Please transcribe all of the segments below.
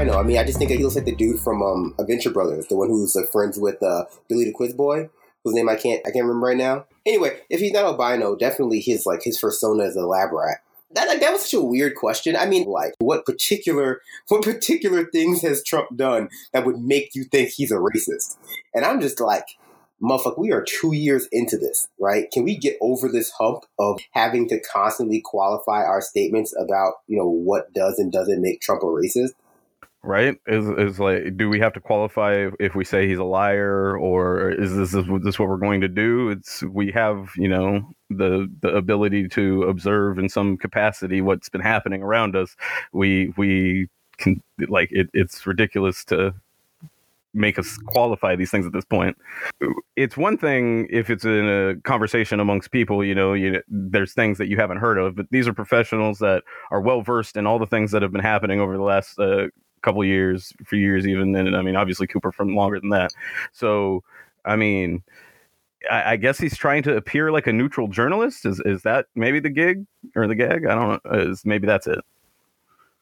albino. I mean, I just think that he looks like the dude from um, Adventure Brothers, the one who's like, friends with uh, Billy the Quizboy, whose name I can't I can't remember right now. Anyway, if he's not albino, definitely his like his persona is a lab rat. That like that was such a weird question. I mean, like what particular what particular things has Trump done that would make you think he's a racist? And I'm just like, motherfucker, we are two years into this, right? Can we get over this hump of having to constantly qualify our statements about, you know, what does and doesn't make Trump a racist? Right? Is is like, do we have to qualify if we say he's a liar, or is this is this what we're going to do? It's we have you know the the ability to observe in some capacity what's been happening around us. We we can like it, it's ridiculous to make us qualify these things at this point. It's one thing if it's in a conversation amongst people, you know, you, there's things that you haven't heard of, but these are professionals that are well versed in all the things that have been happening over the last uh, couple years, for years even. And I mean, obviously Cooper from longer than that. So, I mean, I, I guess he's trying to appear like a neutral journalist. Is is that maybe the gig or the gag? I don't know. Is maybe that's it.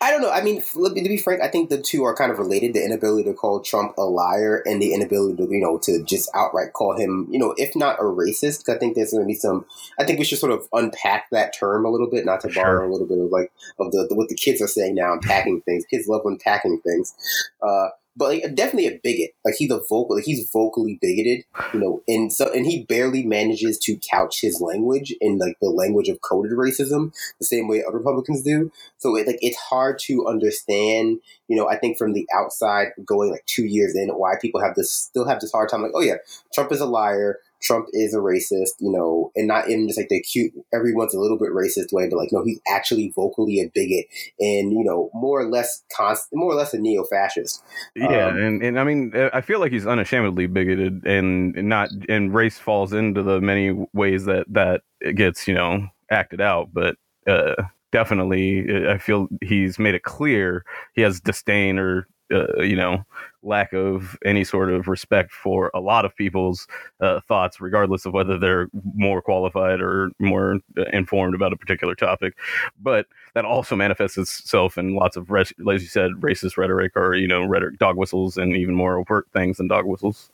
I don't know. I mean, to be frank, I think the two are kind of related. The inability to call Trump a liar and the inability to, you know, to just outright call him, you know, if not a racist. I think there's going to be some. I think we should sort of unpack that term a little bit, not to borrow sure. a little bit of like of the, the, what the kids are saying now, unpacking things. Kids love unpacking things. Uh, but like, definitely a bigot. Like he's a vocal, like he's vocally bigoted, you know, and so and he barely manages to couch his language in like the language of coded racism, the same way other Republicans do. So it, like it's hard to understand, you know. I think from the outside, going like two years in, why people have this still have this hard time. Like, oh yeah, Trump is a liar. Trump is a racist, you know, and not in just like the cute, everyone's a little bit racist way, but like, no, he's actually vocally a bigot and, you know, more or less constant, more or less a neo fascist. Yeah. Um, and, and I mean, I feel like he's unashamedly bigoted and not, and race falls into the many ways that, that it gets, you know, acted out. But, uh, definitely, I feel he's made it clear he has disdain or uh, you know, lack of any sort of respect for a lot of people's uh, thoughts, regardless of whether they're more qualified or more informed about a particular topic. But that also manifests itself in lots of, as you said, racist rhetoric or, you know, rhetoric, dog whistles, and even more overt things than dog whistles.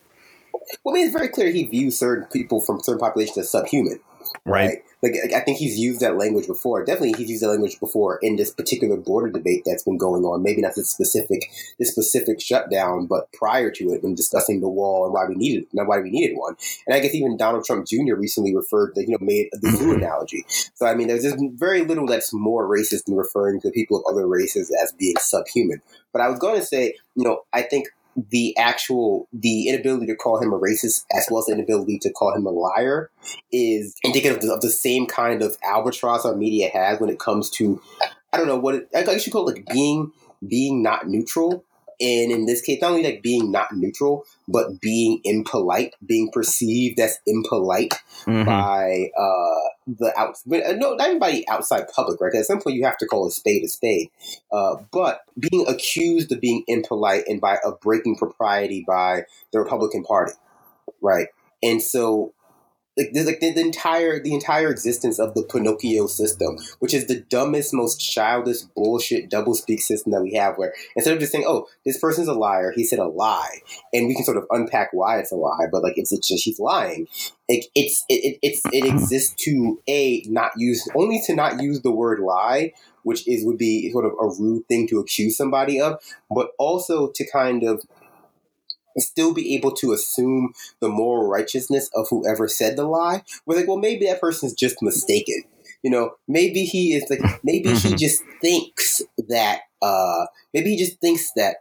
Well, I mean, it's very clear he views certain people from certain populations as subhuman. Right. right? Like, I think he's used that language before. Definitely, he's used that language before in this particular border debate that's been going on. Maybe not this specific, this specific shutdown, but prior to it, when discussing the wall and why we needed, not why we needed one. And I guess even Donald Trump Jr. recently referred, that you know, made the zoo analogy. So I mean, there's just very little that's more racist than referring to people of other races as being subhuman. But I was going to say, you know, I think the actual the inability to call him a racist as well as the inability to call him a liar is indicative of the, of the same kind of albatross our media has when it comes to I don't know what it, I guess you call it like being being not neutral and in this case, not only like being not neutral, but being impolite, being perceived as impolite mm-hmm. by uh, the out, uh, no, not by outside public, right? At some point, you have to call a spade a spade. Uh, but being accused of being impolite and by of breaking propriety by the Republican Party, right? And so like the, like the, the, entire the entire existence of the Pinocchio system, which is the dumbest, most childish bullshit double speak system that we have. Where instead of just saying, "Oh, this person's a liar," he said a lie, and we can sort of unpack why it's a lie, but like it's, it's just he's lying. Like it's it, it it's it exists to a not use only to not use the word lie, which is would be sort of a rude thing to accuse somebody of, but also to kind of still be able to assume the moral righteousness of whoever said the lie. We're like, well, maybe that person's just mistaken. You know, maybe he is like, maybe he mm-hmm. just thinks that, uh, maybe he just thinks that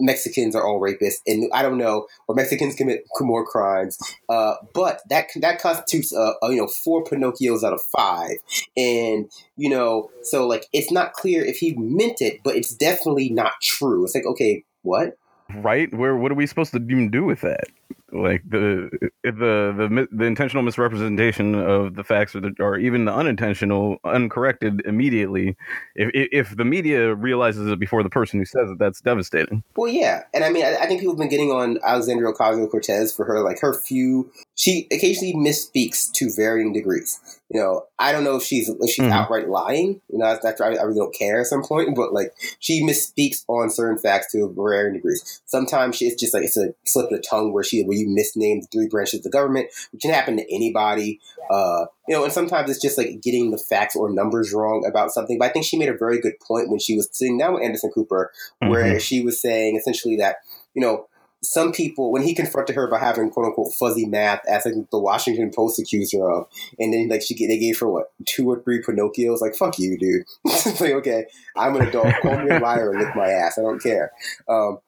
Mexicans are all rapists, and I don't know, or Mexicans commit more crimes. Uh, but that that constitutes, uh, uh, you know, four Pinocchios out of five, and you know, so like it's not clear if he meant it, but it's definitely not true. It's like, okay, what? Right? Where what are we supposed to even do with that? Like the the the the intentional misrepresentation of the facts, or, the, or even the unintentional, uncorrected immediately. If if the media realizes it before the person who says it, that's devastating. Well, yeah, and I mean, I, I think people have been getting on Alexandria Ocasio Cortez for her like her few she occasionally misspeaks to varying degrees. You know, I don't know if she's if she's mm-hmm. outright lying. You know, that's, I, I really don't care at some point. But like, she misspeaks on certain facts to varying degrees. Sometimes she, it's just like it's a slip of the tongue where she where you misname the three branches of the government, which can happen to anybody. Uh, you know, and sometimes it's just like getting the facts or numbers wrong about something. But I think she made a very good point when she was sitting down with Anderson Cooper, where mm-hmm. she was saying essentially that you know some people, when he confronted her about having quote unquote fuzzy math, as like the Washington Post accused her of, and then like she they gave her what two or three Pinocchios, like fuck you, dude. like okay, I'm an adult, call me a liar and lick my ass, I don't care. Um,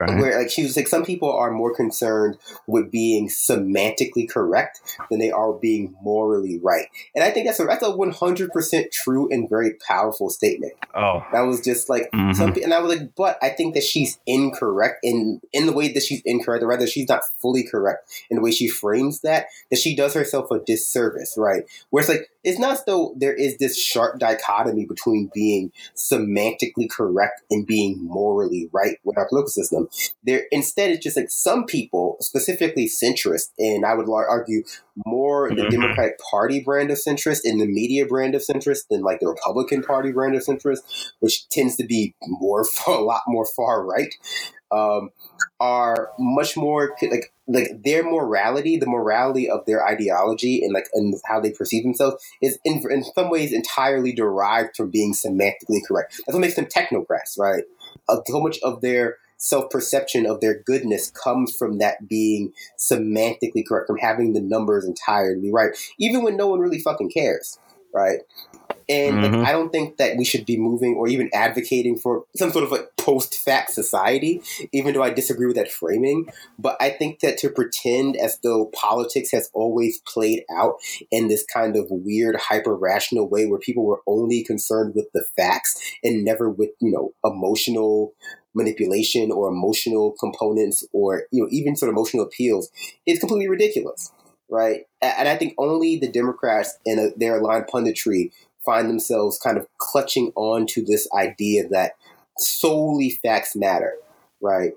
Right. Where like she was like some people are more concerned with being semantically correct than they are being morally right, and I think that's a that's a one hundred percent true and very powerful statement. Oh, that was just like mm-hmm. and I was like, but I think that she's incorrect in in the way that she's incorrect, or rather, she's not fully correct in the way she frames that. That she does herself a disservice, right? Where it's like it's not as though there is this sharp dichotomy between being semantically correct and being morally right with our political system. There, instead, it's just like some people, specifically centrist, and I would argue more the mm-hmm. Democratic Party brand of centrist and the media brand of centrist than like the Republican Party brand of centrist, which tends to be more a lot more far right. Um, are much more like like their morality, the morality of their ideology and like and how they perceive themselves is in, in some ways entirely derived from being semantically correct. That's what makes them technocrats, right? Uh, so much of their self perception of their goodness comes from that being semantically correct, from having the numbers entirely right, even when no one really fucking cares, right? And mm-hmm. like, I don't think that we should be moving or even advocating for some sort of like post fact society, even though I disagree with that framing. But I think that to pretend as though politics has always played out in this kind of weird, hyper rational way where people were only concerned with the facts and never with, you know, emotional manipulation or emotional components or, you know, even sort of emotional appeals is completely ridiculous right? And I think only the Democrats and uh, their aligned punditry find themselves kind of clutching on to this idea that solely facts matter, right?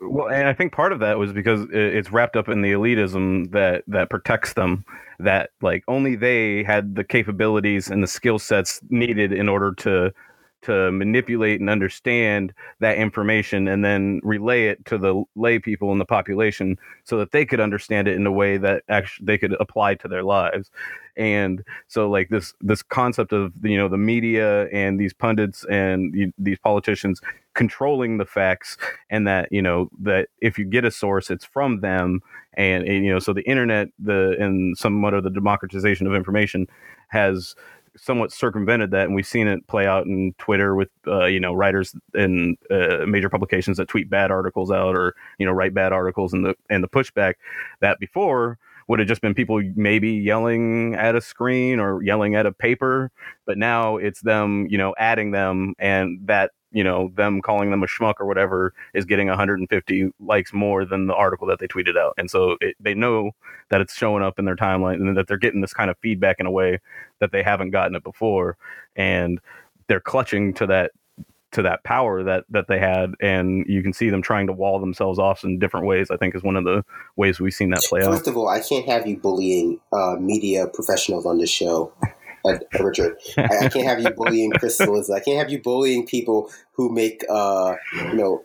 Well, and I think part of that was because it's wrapped up in the elitism that that protects them. That like only they had the capabilities and the skill sets needed in order to to manipulate and understand that information and then relay it to the lay people in the population so that they could understand it in a way that actually they could apply to their lives. And so like this this concept of you know the media and these pundits and these politicians controlling the facts and that you know that if you get a source it's from them. And, and you know so the internet the and somewhat of the democratization of information has somewhat circumvented that, and we've seen it play out in Twitter with uh, you know writers in uh, major publications that tweet bad articles out or you know write bad articles, and the and the pushback that before would have just been people maybe yelling at a screen or yelling at a paper, but now it's them you know adding them, and that you know them calling them a schmuck or whatever is getting 150 likes more than the article that they tweeted out. And so it, they know that it's showing up in their timeline and that they're getting this kind of feedback in a way that they haven't gotten it before. And they're clutching to that to that power that that they had. And you can see them trying to wall themselves off in different ways i think is one of the ways we've seen that play first out. first of all i can't have you bullying uh, media professionals on this show uh, Richard. I, I, can't have you bullying Chris Cillizza. I can't have you bullying people who make, uh, you know,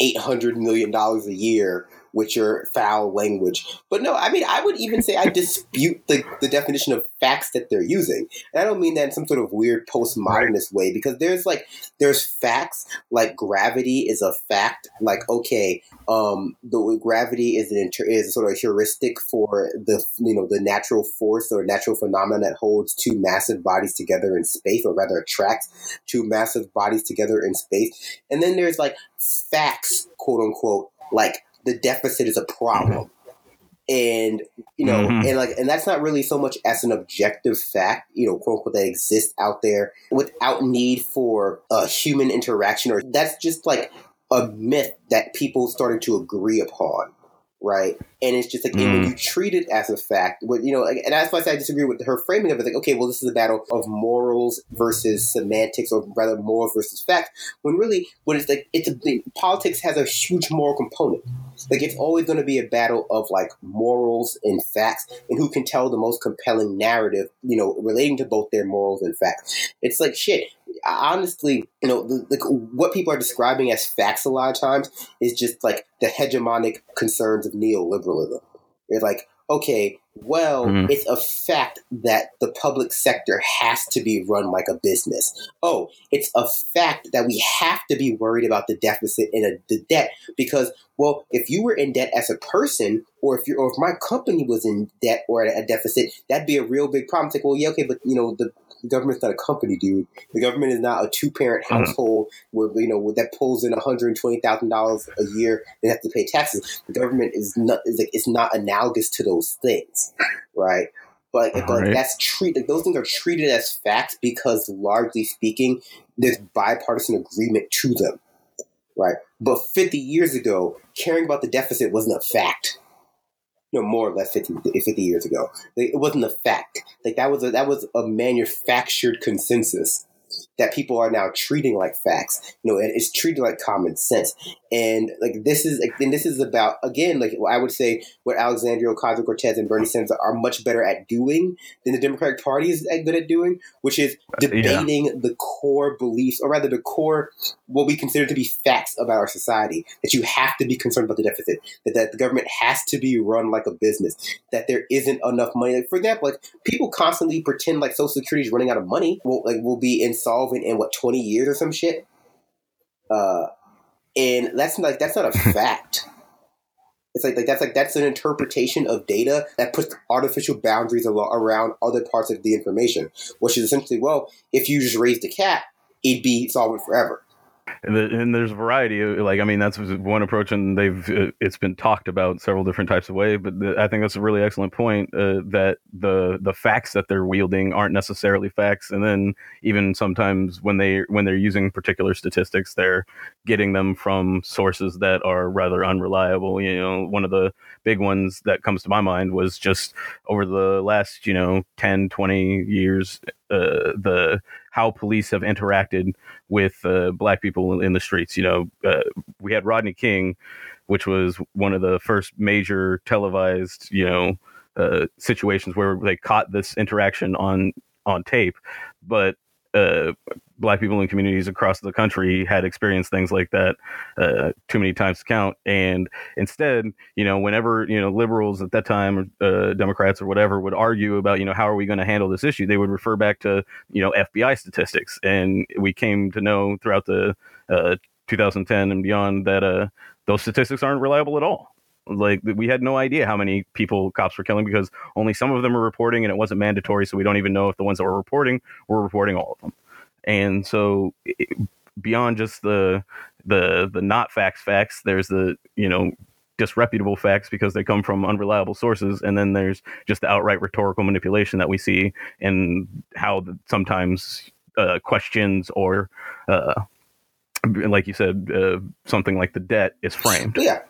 eight hundred million dollars a year with your foul language. But no, I mean, I would even say I dispute the, the definition of facts that they're using. And I don't mean that in some sort of weird postmodernist way, because there's like, there's facts like gravity is a fact. Like, okay, um, the gravity is an inter- is sort of a heuristic for the, you know, the natural force or natural phenomenon that holds two massive bodies together in space, or rather attracts two massive bodies together in space. And then there's like facts, quote unquote, like the deficit is a problem. And you know, mm-hmm. and like, and that's not really so much as an objective fact, you know, quote unquote, that exists out there without need for a human interaction, or that's just like a myth that people started to agree upon right? And it's just like mm. when you treat it as a fact, what you know, and that's why I, say I disagree with her framing of it. Like, okay, well, this is a battle of morals versus semantics, or rather, morals versus fact. When really, what it's like, it's a politics has a huge moral component. Like it's always going to be a battle of like morals and facts, and who can tell the most compelling narrative, you know, relating to both their morals and facts. It's like shit. Honestly, you know, like what people are describing as facts a lot of times is just like the hegemonic concerns of neoliberalism. It's like, okay, well, mm-hmm. it's a fact that the public sector has to be run like a business. Oh, it's a fact that we have to be worried about the deficit and a, the debt because, well, if you were in debt as a person, or if you or if my company was in debt or at a deficit, that'd be a real big problem. It's like, well, yeah, okay, but you know, the the government's not a company, dude. The government is not a two parent mm-hmm. household where you know that pulls in one hundred twenty thousand dollars a year and have to pay taxes. The government is not is like it's not analogous to those things, right? But, but right. that's treated; those things are treated as facts because, largely speaking, there's bipartisan agreement to them, right? But 50 years ago, caring about the deficit wasn't a fact know, more or less 50, 50 years ago. It wasn't a fact. Like that was a, that was a manufactured consensus that people are now treating like facts. You know, it's treated like common sense. And like this is, and this is about again, like I would say, what Alexandria Ocasio Cortez and Bernie Sanders are much better at doing than the Democratic Party is good at doing, which is debating yeah. the core beliefs, or rather, the core what we consider to be facts about our society. That you have to be concerned about the deficit. That, that the government has to be run like a business. That there isn't enough money. Like, for example, like people constantly pretend like Social Security is running out of money. Will like will be insolvent in what twenty years or some shit. Uh, and that's like that's not a fact. It's like, like that's like that's an interpretation of data that puts artificial boundaries around other parts of the information, which is essentially, well, if you just raised a cat, it'd be solvent forever and, the, and, there's a variety of like i mean that's one approach and they've uh, it's been talked about several different types of ways but i think that's a really excellent point uh, that the the facts that they're wielding aren't necessarily facts. And then even sometimes when they when they're using particular statistics they're getting them from sources that are rather unreliable. You know one of the big ones that comes to my mind was just over the last you know 10 20 years uh, the how police have interacted with uh, black people in the streets. You know, uh, we had Rodney King, which was one of the first major televised, you know, uh, situations where they caught this interaction on on tape, but uh, black people in communities across the country had experienced things like that uh, too many times to count. And instead, you know, whenever you know liberals at that time, uh, Democrats or whatever, would argue about you know how are we going to handle this issue, they would refer back to you know FBI statistics. And we came to know throughout the uh, 2010 and beyond that uh, those statistics aren't reliable at all like we had no idea how many people cops were killing because only some of them were reporting and it wasn't mandatory so we don't even know if the ones that were reporting were reporting all of them. And so it, beyond just the the the not facts facts there's the you know disreputable facts because they come from unreliable sources and then there's just the outright rhetorical manipulation that we see and how the, sometimes uh, questions or uh, like you said uh, something like the debt is framed. Yeah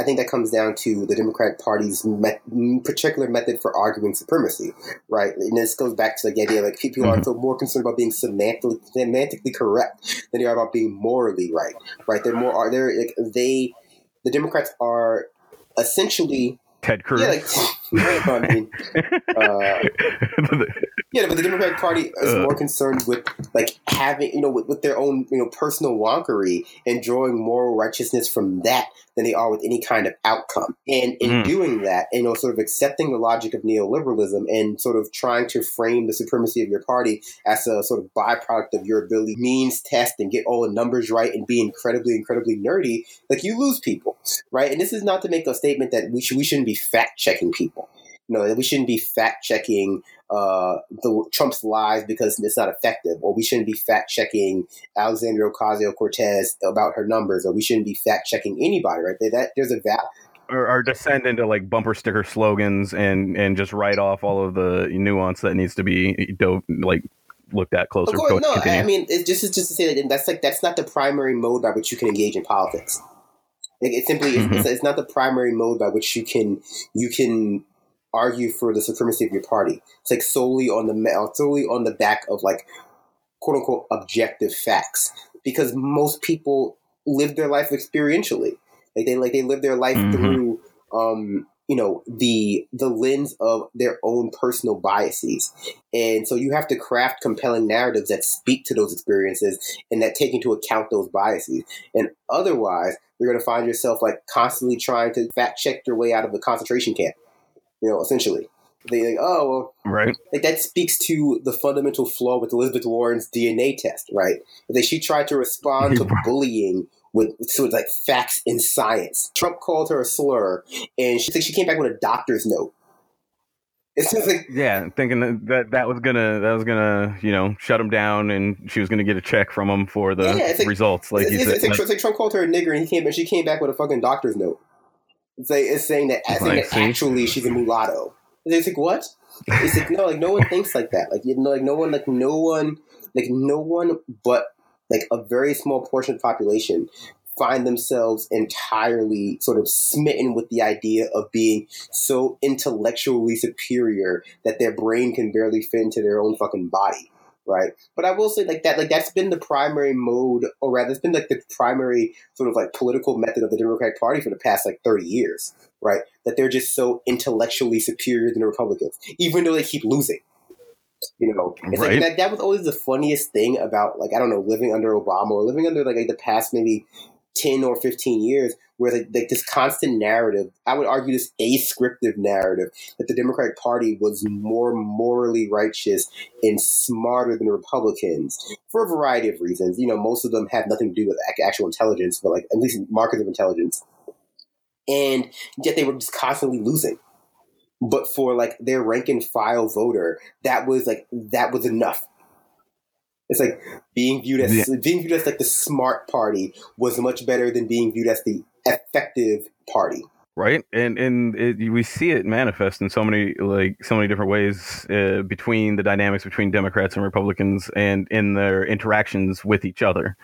I think that comes down to the Democratic Party's particular method for arguing supremacy, right? And this goes back to like, the idea like people mm-hmm. are so more concerned about being semantically, semantically correct than they are about being morally right, right? They're more are they like they the Democrats are essentially Ted Cruz. Yeah, like, I mean, uh, yeah, but the Democratic Party is more concerned with like having you know with, with, their own you know personal wonkery and drawing moral righteousness from that than they are with any kind of outcome. And in mm. doing that, you know, sort of accepting the logic of neoliberalism and sort of trying to frame the supremacy of your party as a sort of byproduct of your ability means test and get all the numbers right and be incredibly incredibly nerdy, like you lose people, right? And this is not to make a statement that we should we shouldn't be fact checking people. Know, we shouldn't be fact checking uh, the Trump's lies because it's not effective, or we shouldn't be fact checking Alexandria Ocasio Cortez about her numbers, or we shouldn't be fact checking anybody. Right there, that there's a value. Or, or, descend into like bumper sticker slogans and and just write off all of the nuance that needs to be dove, like looked at closer. Of course, no, I mean it's just it's just to say that that's like that's not the primary mode by which you can engage in politics. Like it simply mm-hmm. it's, it's, not the primary mode by which you can you can argue for the supremacy of your party. It's like solely on the solely on the back of like quote unquote objective facts because most people live their life experientially. Like they like they live their life mm-hmm. through um, you know the the lens of their own personal biases and so you have to craft compelling narratives that speak to those experiences and that take into account those biases and otherwise you're going to find yourself like constantly trying to fact check your way out of the concentration camp you know essentially they like, oh well, right. Like that speaks to the fundamental flaw with Elizabeth Warren's DNA test, right? That she tried to respond to bullying with sort of like facts and science. Trump called her a slur, and she like, she came back with a doctor's note. It's just like yeah, thinking that, that that was gonna that was gonna you know shut him down, and she was gonna get a check from him for the yeah, like, results. Like, it's, it's, it's, it's, like, Trump called her a nigger, and he came and she came back with a fucking doctor's note. It's like it's saying that, saying that actually she's a mulatto. And it's like what? It's like no, like no one thinks like that. Like you know, like no one, like no one, like no one but like a very small portion of the population find themselves entirely sort of smitten with the idea of being so intellectually superior that their brain can barely fit into their own fucking body right? But i will say like that like that's been the primary mode or rather it's been like the primary sort of like political method of the democratic party for the past like 30 years right? That they're just so intellectually superior than the republicans even though they keep losing you know, it's right. like that, that was always the funniest thing about like I don't know living under Obama or living under like, like the past maybe 10 or 15 years where like, this constant narrative i would argue this ascriptive narrative that the democratic party was more morally righteous and smarter than the republicans for a variety of reasons. You know most of them have nothing to do with actual intelligence but like at least markers of intelligence. And yet they were just constantly losing. But for like their rank and file voter that was like that was enough it's like being viewed as yeah. being viewed as like the smart party was much better than being viewed as the effective party. Right, and and it, we see it manifest in so many like so many different ways uh, between the dynamics between Democrats and Republicans, and in their interactions with each other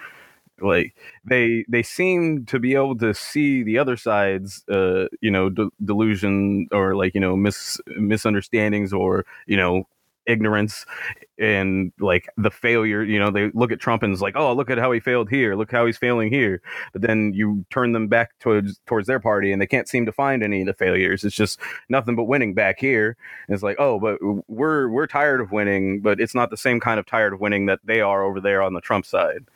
like they they seem to be able to see the other side's uh you know de- delusion or like you know mis misunderstandings or you know ignorance and like the failure you know they look at trump and it's like oh look at how he failed here. Look how he's failing here. But then you turn them back towards towards their party and they can't seem to find any of the failures. It's just nothing but winning back here. And it's like oh but we're we're tired of winning but it's not the same kind of tired of winning that they are over there on the trump side.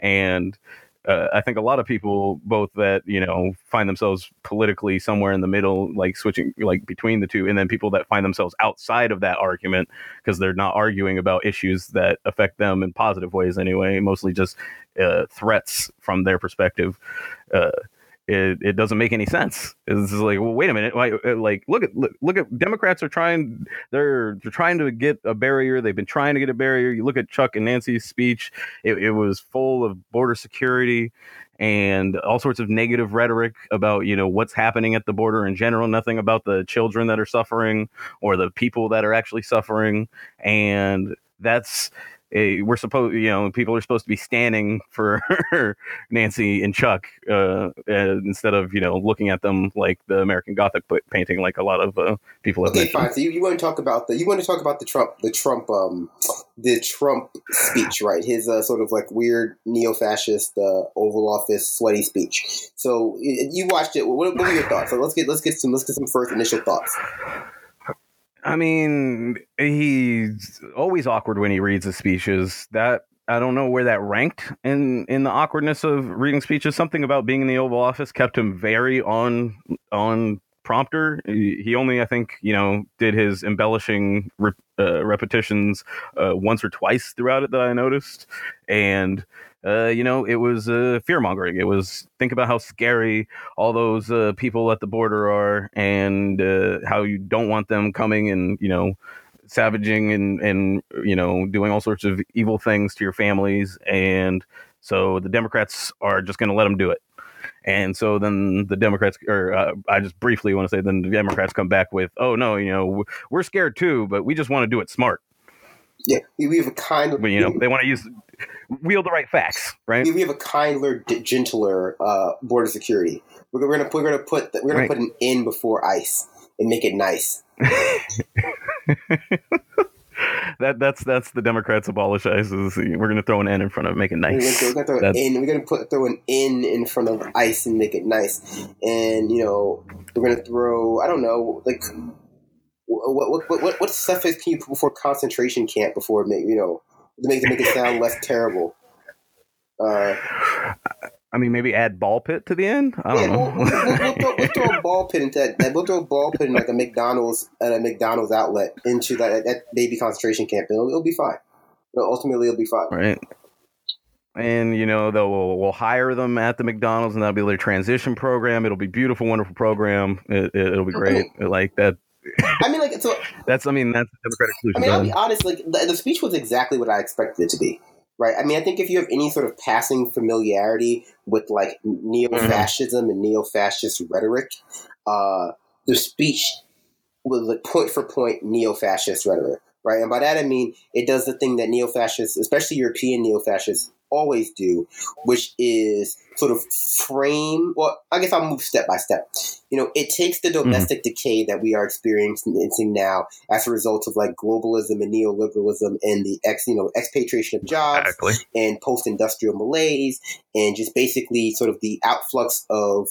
And uh, I think a lot of people, both that you know find themselves politically somewhere in the middle, like switching like between the two, and then people that find themselves outside of that argument because they're not arguing about issues that affect them in positive ways anyway, mostly just uh, threats from their perspective. Uh, it, it doesn't make any sense. It's like, well, wait a minute, like, uh, like look at look, look at Democrats are trying they're they're trying to get a barrier. They've been trying to get a barrier. You look at Chuck and Nancy's speech; it, it was full of border security and all sorts of negative rhetoric about you know what's happening at the border in general. Nothing about the children that are suffering or the people that are actually suffering, and that's we're supposed, you know, people are supposed to be standing for Nancy and Chuck uh, uh, instead of, you know, looking at them like the American Gothic painting, like a lot of uh, people have. Okay, mentioned. fine. So you, you want to talk about the you want to talk about the Trump the Trump um the Trump speech, right? His uh, sort of like weird neo-fascist uh, Oval Office sweaty speech. So you watched it. What, what are your thoughts? So let's get let's get some let's get some first initial thoughts. I mean, he's always awkward when he reads his speeches. That I don't know where that ranked in in the awkwardness of reading speeches. Something about being in the Oval Office kept him very on on prompter. He only, I think, you know, did his embellishing uh, repetitions uh, once or twice throughout it that I noticed, and uh, you know, it was uh, fear mongering. It was think about how scary all those uh, people at the border are, and uh, how you don't want them coming and you know, savaging and and you know, doing all sorts of evil things to your families. And so the Democrats are just going to let them do it. And so then the Democrats, or uh, I just briefly want to say, then the Democrats come back with, "Oh no, you know, we're scared too, but we just want to do it smart." Yeah, we have a kind of, but, you know, they want to use wield the right facts, right? We have a kinder, gentler uh, border security. We're, we're, gonna we're gonna put we're gonna right. put an N before ICE and make it nice. that that's that's the Democrats abolish ICE. We're going to throw an N in front of it, make it nice. We're going to throw an N. We're to put throw an N in front of ICE and make it nice. And you know, we're going to throw I don't know like what what what what, what suffix can you put before concentration camp before make you know to make to make it sound less terrible. Uh, I mean, maybe add ball pit to the end. I don't yeah, know. We'll, we'll, we'll, throw, we'll, throw, a ball pit into that. We'll throw a ball pit in like a McDonald's at a McDonald's outlet into that that baby concentration camp. It'll, it'll be fine. But ultimately, it'll be fine. Right. And you know they'll we'll, we'll hire them at the McDonald's, and that'll be their transition program. It'll be beautiful, wonderful program. It, will it, be great. like that. I mean, like so. that's I mean that's the Democratic solution. I mean, I'll be honest. Like the, the speech was exactly what I expected it to be right? I mean, I think if you have any sort of passing familiarity with like neo-fascism and neo-fascist rhetoric, uh, the speech was like point for point neo-fascist rhetoric, right? And by that I mean it does the thing that neo-fascists, especially European neo-fascists, always do, which is sort of frame. Well, I guess I'll move step by step. You know, it takes the mm-hmm. domestic mm-hmm. decay that we are experiencing now as a result of like globalism and neoliberalism and the ex, you know, expatriation of jobs exactly. and post-industrial malaise and just basically sort of the outflux of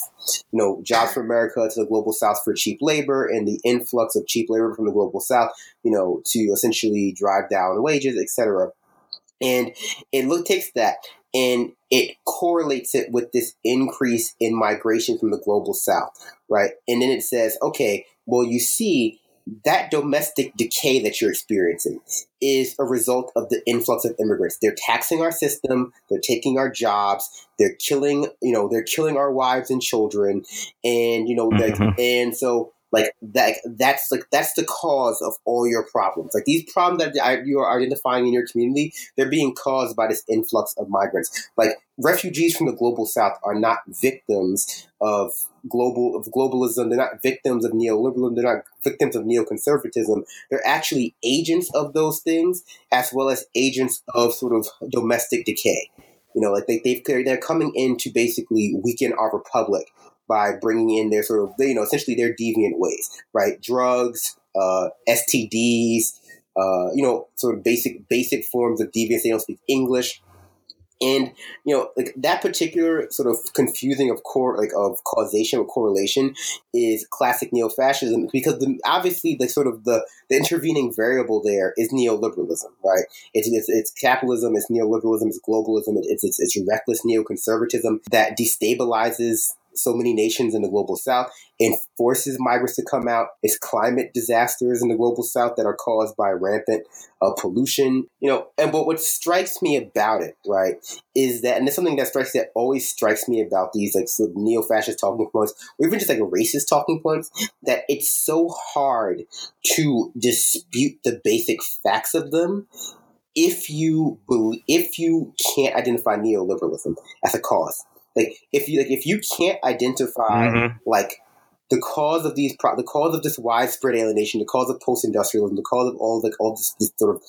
you know jobs for America to the global South for cheap labor and the influx of cheap labor from the global South, you know, to essentially drive down wages, etc. And it look, takes that and it correlates it with this increase in migration from the global south, right? And then it says, okay, well, you see, that domestic decay that you're experiencing is a result of the influx of immigrants. They're taxing our system, they're taking our jobs, they're killing, you know, they're killing our wives and children, and you know, mm-hmm. like, and so like that that's like that's the cause of all your problems. Like these problems that you are identifying in your community they're being caused by this influx of migrants. Like refugees from the global south are not victims of global of globalism. They're not victims of neoliberalism. They're not victims of neoconservatism. They're actually agents of those things as well as agents of sort of domestic decay. You know like they, they've they're coming in to basically weaken our republic by bringing in their sort of, you know, essentially their deviant ways, right? Drugs, uh, STDs, uh, you know, sort of basic basic forms of deviance. They don't speak English, and you know, like that particular sort of confusing of core, like of causation or correlation, is classic neo-fascism because the, obviously the sort of the the intervening variable there is neoliberalism, right? It's it's, it's capitalism, it's neoliberalism, it's globalism, it's it's, it's reckless neoconservatism that destabilizes so many nations in the global south and forces migrants to come out. It's climate disasters in the global south that are caused by rampant uh, pollution. You know, and but what strikes me about it, right, is that, and it's something that strikes that always strikes me about these like sort of neo-fascist talking points, or even just like racist talking points, that it's so hard to dispute the basic facts of them if you believe, if you can't identify neoliberalism as a cause like if you like if you can't identify mm-hmm. like the cause of these pro- the cause of this widespread alienation, the cause of post industrialism, the cause of all like all this, this sort of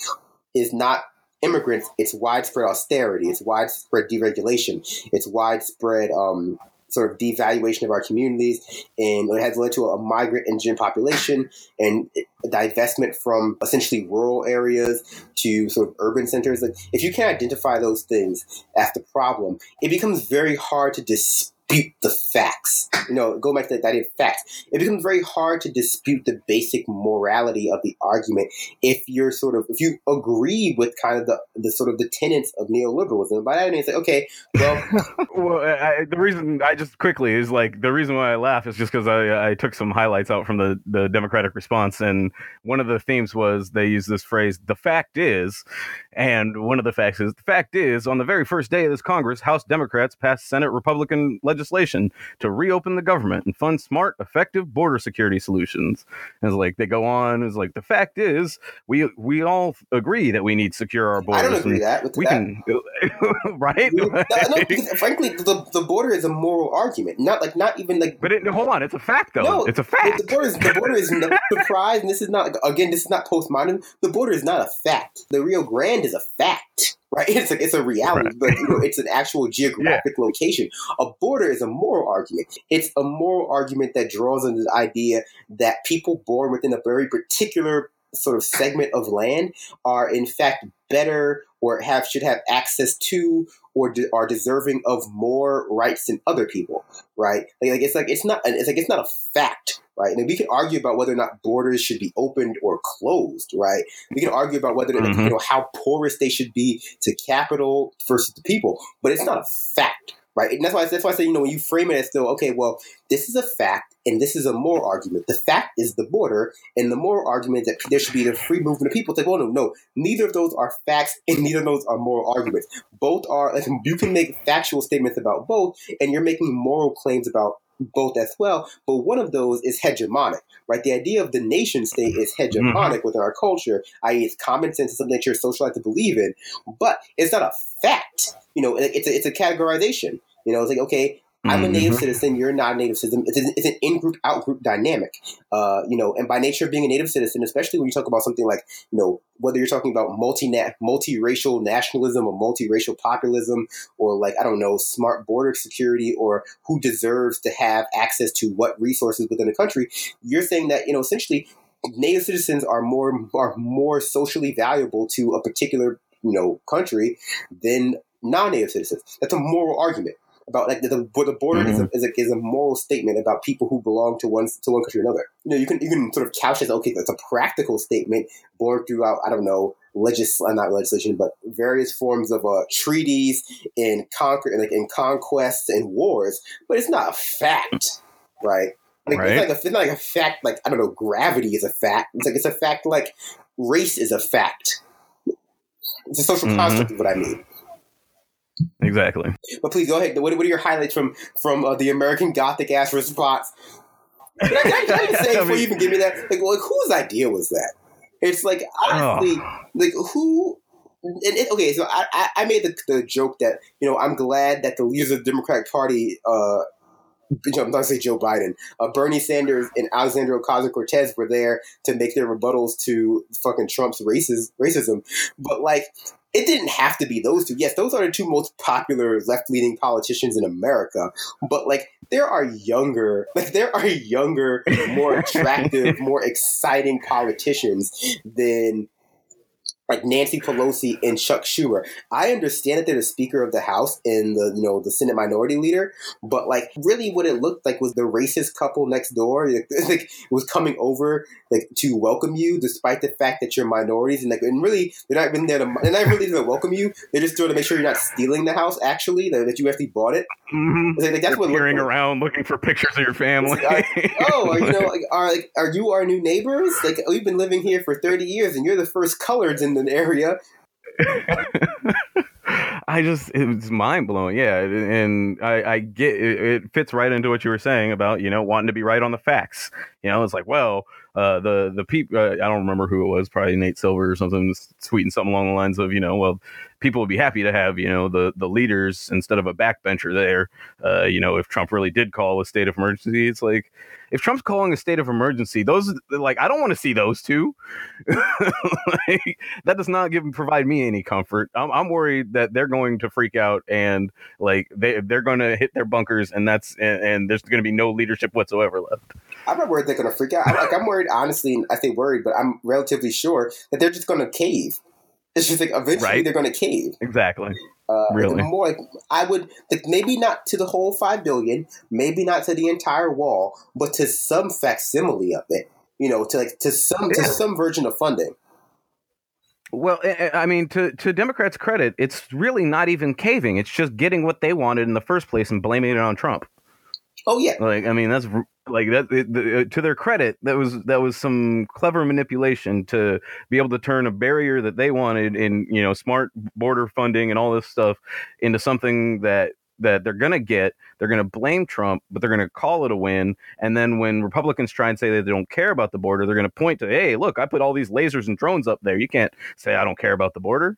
is not immigrants. It's widespread austerity. It's widespread deregulation. It's widespread um, sort of devaluation of our communities, and it has led to a migrant engine population and divestment from essentially rural areas to sort of urban centers. Like, if you can't identify those things as the problem, it becomes very hard to dispute dispute the facts. You know, go back to that idea of facts. It becomes very hard to dispute the basic morality of the argument if you're sort of if you agree with kind of the the sort of the tenets of neoliberalism. By that I mean, say, okay, well, well, I, the reason I just quickly is like the reason why I laugh is just because I, I took some highlights out from the the Democratic response, and one of the themes was they use this phrase, "The fact is," and one of the facts is the fact is on the very first day of this Congress, House Democrats passed Senate Republican legislation legislation to reopen the government and fund smart, effective border security solutions. And it's like they go on. Is like the fact is we we all agree that we need secure our borders. I don't agree that. we that. can, right? no, because, frankly, the, the border is a moral argument. Not like not even like. But it, hold on, it's a fact though. No, it's a fact. The border is the border is no surprise, and this is not again. This is not postmodern. The border is not a fact. The Rio Grande is a fact right? It's a, it's a reality, right. but you know, it's an actual geographic yeah. location. A border is a moral argument. It's a moral argument that draws on the idea that people born within a very particular sort of segment of land are in fact better or have should have access to or de- are deserving of more rights than other people, right? Like, like it's like it's not it's like it's not a fact, right? And we can argue about whether or not borders should be opened or closed, right? We can argue about whether mm-hmm. you know how porous they should be to capital versus the people, but it's not a fact, right? And that's why that's why I say you know when you frame it as though okay, well this is a fact and this is a moral argument. The fact is the border, and the moral argument that there should be the free movement of people. It's like, well, no, no, neither of those are facts, and neither of those are moral arguments. Both are. Like, you can make factual statements about both, and you're making moral claims about both as well. But one of those is hegemonic, right? The idea of the nation state is hegemonic mm-hmm. within our culture, i.e., it's common sense, it's something that you're socialized to believe in, but it's not a fact. You know, it's a, it's a categorization. You know, it's like, okay, I'm a native mm-hmm. citizen. You're not a native citizen. It's, an, it's an in-group, out-group dynamic. Uh, you know, and by nature of being a native citizen, especially when you talk about something like, you know, whether you're talking about multi multiracial nationalism or multiracial populism, or like I don't know, smart border security, or who deserves to have access to what resources within the country, you're saying that you know essentially native citizens are more are more socially valuable to a particular you know country than non-native citizens. That's a moral argument about like the, the border mm-hmm. is, a, is, a, is a moral statement about people who belong to one to one country or another. You know, you can you can sort of couch it as okay, that's a practical statement born throughout I don't know legis uh, not legislation, but various forms of uh, treaties and conquer and like in conquests and wars. But it's not a fact, right? Like, right. It's, like a, it's not like a fact like I don't know, gravity is a fact. It's like it's a fact like race is a fact. It's a social mm-hmm. construct, is what I mean. Exactly. But please go ahead. What, what are your highlights from from uh, the American Gothic ass response? Can I, can I, say before you even give me that? Like, like whose idea was that? It's like honestly, oh. like who? And it, okay, so I, I made the, the joke that you know I'm glad that the leaders of the Democratic Party uh, I'm not say Joe Biden, uh, Bernie Sanders and Alexandria Ocasio Cortez were there to make their rebuttals to fucking Trump's races, racism. But like, it didn't have to be those two. Yes, those are the two most popular left leaning politicians in America. But like there are younger, like there are younger, more attractive, more exciting politicians than like Nancy Pelosi and Chuck Schumer. I understand that they're the Speaker of the House and the you know the Senate Minority Leader, but like really, what it looked like was the racist couple next door like, like was coming over like to welcome you, despite the fact that you're minorities and like and really they're not even there to they're not really there to welcome you. They're just there to make sure you're not stealing the house. Actually, that, that you actually bought it. Mm-hmm. Like, like, that's what peering around looking for pictures of your family. Like, oh, you know, like, are like, are you our new neighbors? Like we've been living here for thirty years, and you're the first coloreds in the area. I just it was mind blowing, yeah, and I, I get it, it, fits right into what you were saying about you know wanting to be right on the facts. You know, it's like well, uh, the the people uh, I don't remember who it was, probably Nate Silver or something, tweeting something along the lines of you know well people would be happy to have you know the the leaders instead of a backbencher there. Uh, you know, if Trump really did call a state of emergency, it's like if Trump's calling a state of emergency, those like I don't want to see those two. like, that does not give provide me any comfort. I'm, I'm worried that they're going to freak out and like they they're going to hit their bunkers and that's and, and there's going to be no leadership whatsoever left. I'm not worried they're going to freak out. I'm, like I'm worried, honestly. I say worried, but I'm relatively sure that they're just going to cave. It's just like eventually right. they're going to cave. Exactly. Uh, really? More like I would like maybe not to the whole five billion, maybe not to the entire wall, but to some facsimile of it. You know, to like to some yeah. to some version of funding. Well, I mean, to to Democrats' credit, it's really not even caving. It's just getting what they wanted in the first place and blaming it on Trump. Oh yeah. Like I mean, that's like that it, uh, to their credit that was that was some clever manipulation to be able to turn a barrier that they wanted in you know smart border funding and all this stuff into something that that they're going to get. They're going to blame Trump but they're going to call it a win. And then when Republicans try and say they don't care about the border they're going to point to hey look I put all these lasers and drones up there. You can't say I don't care about the border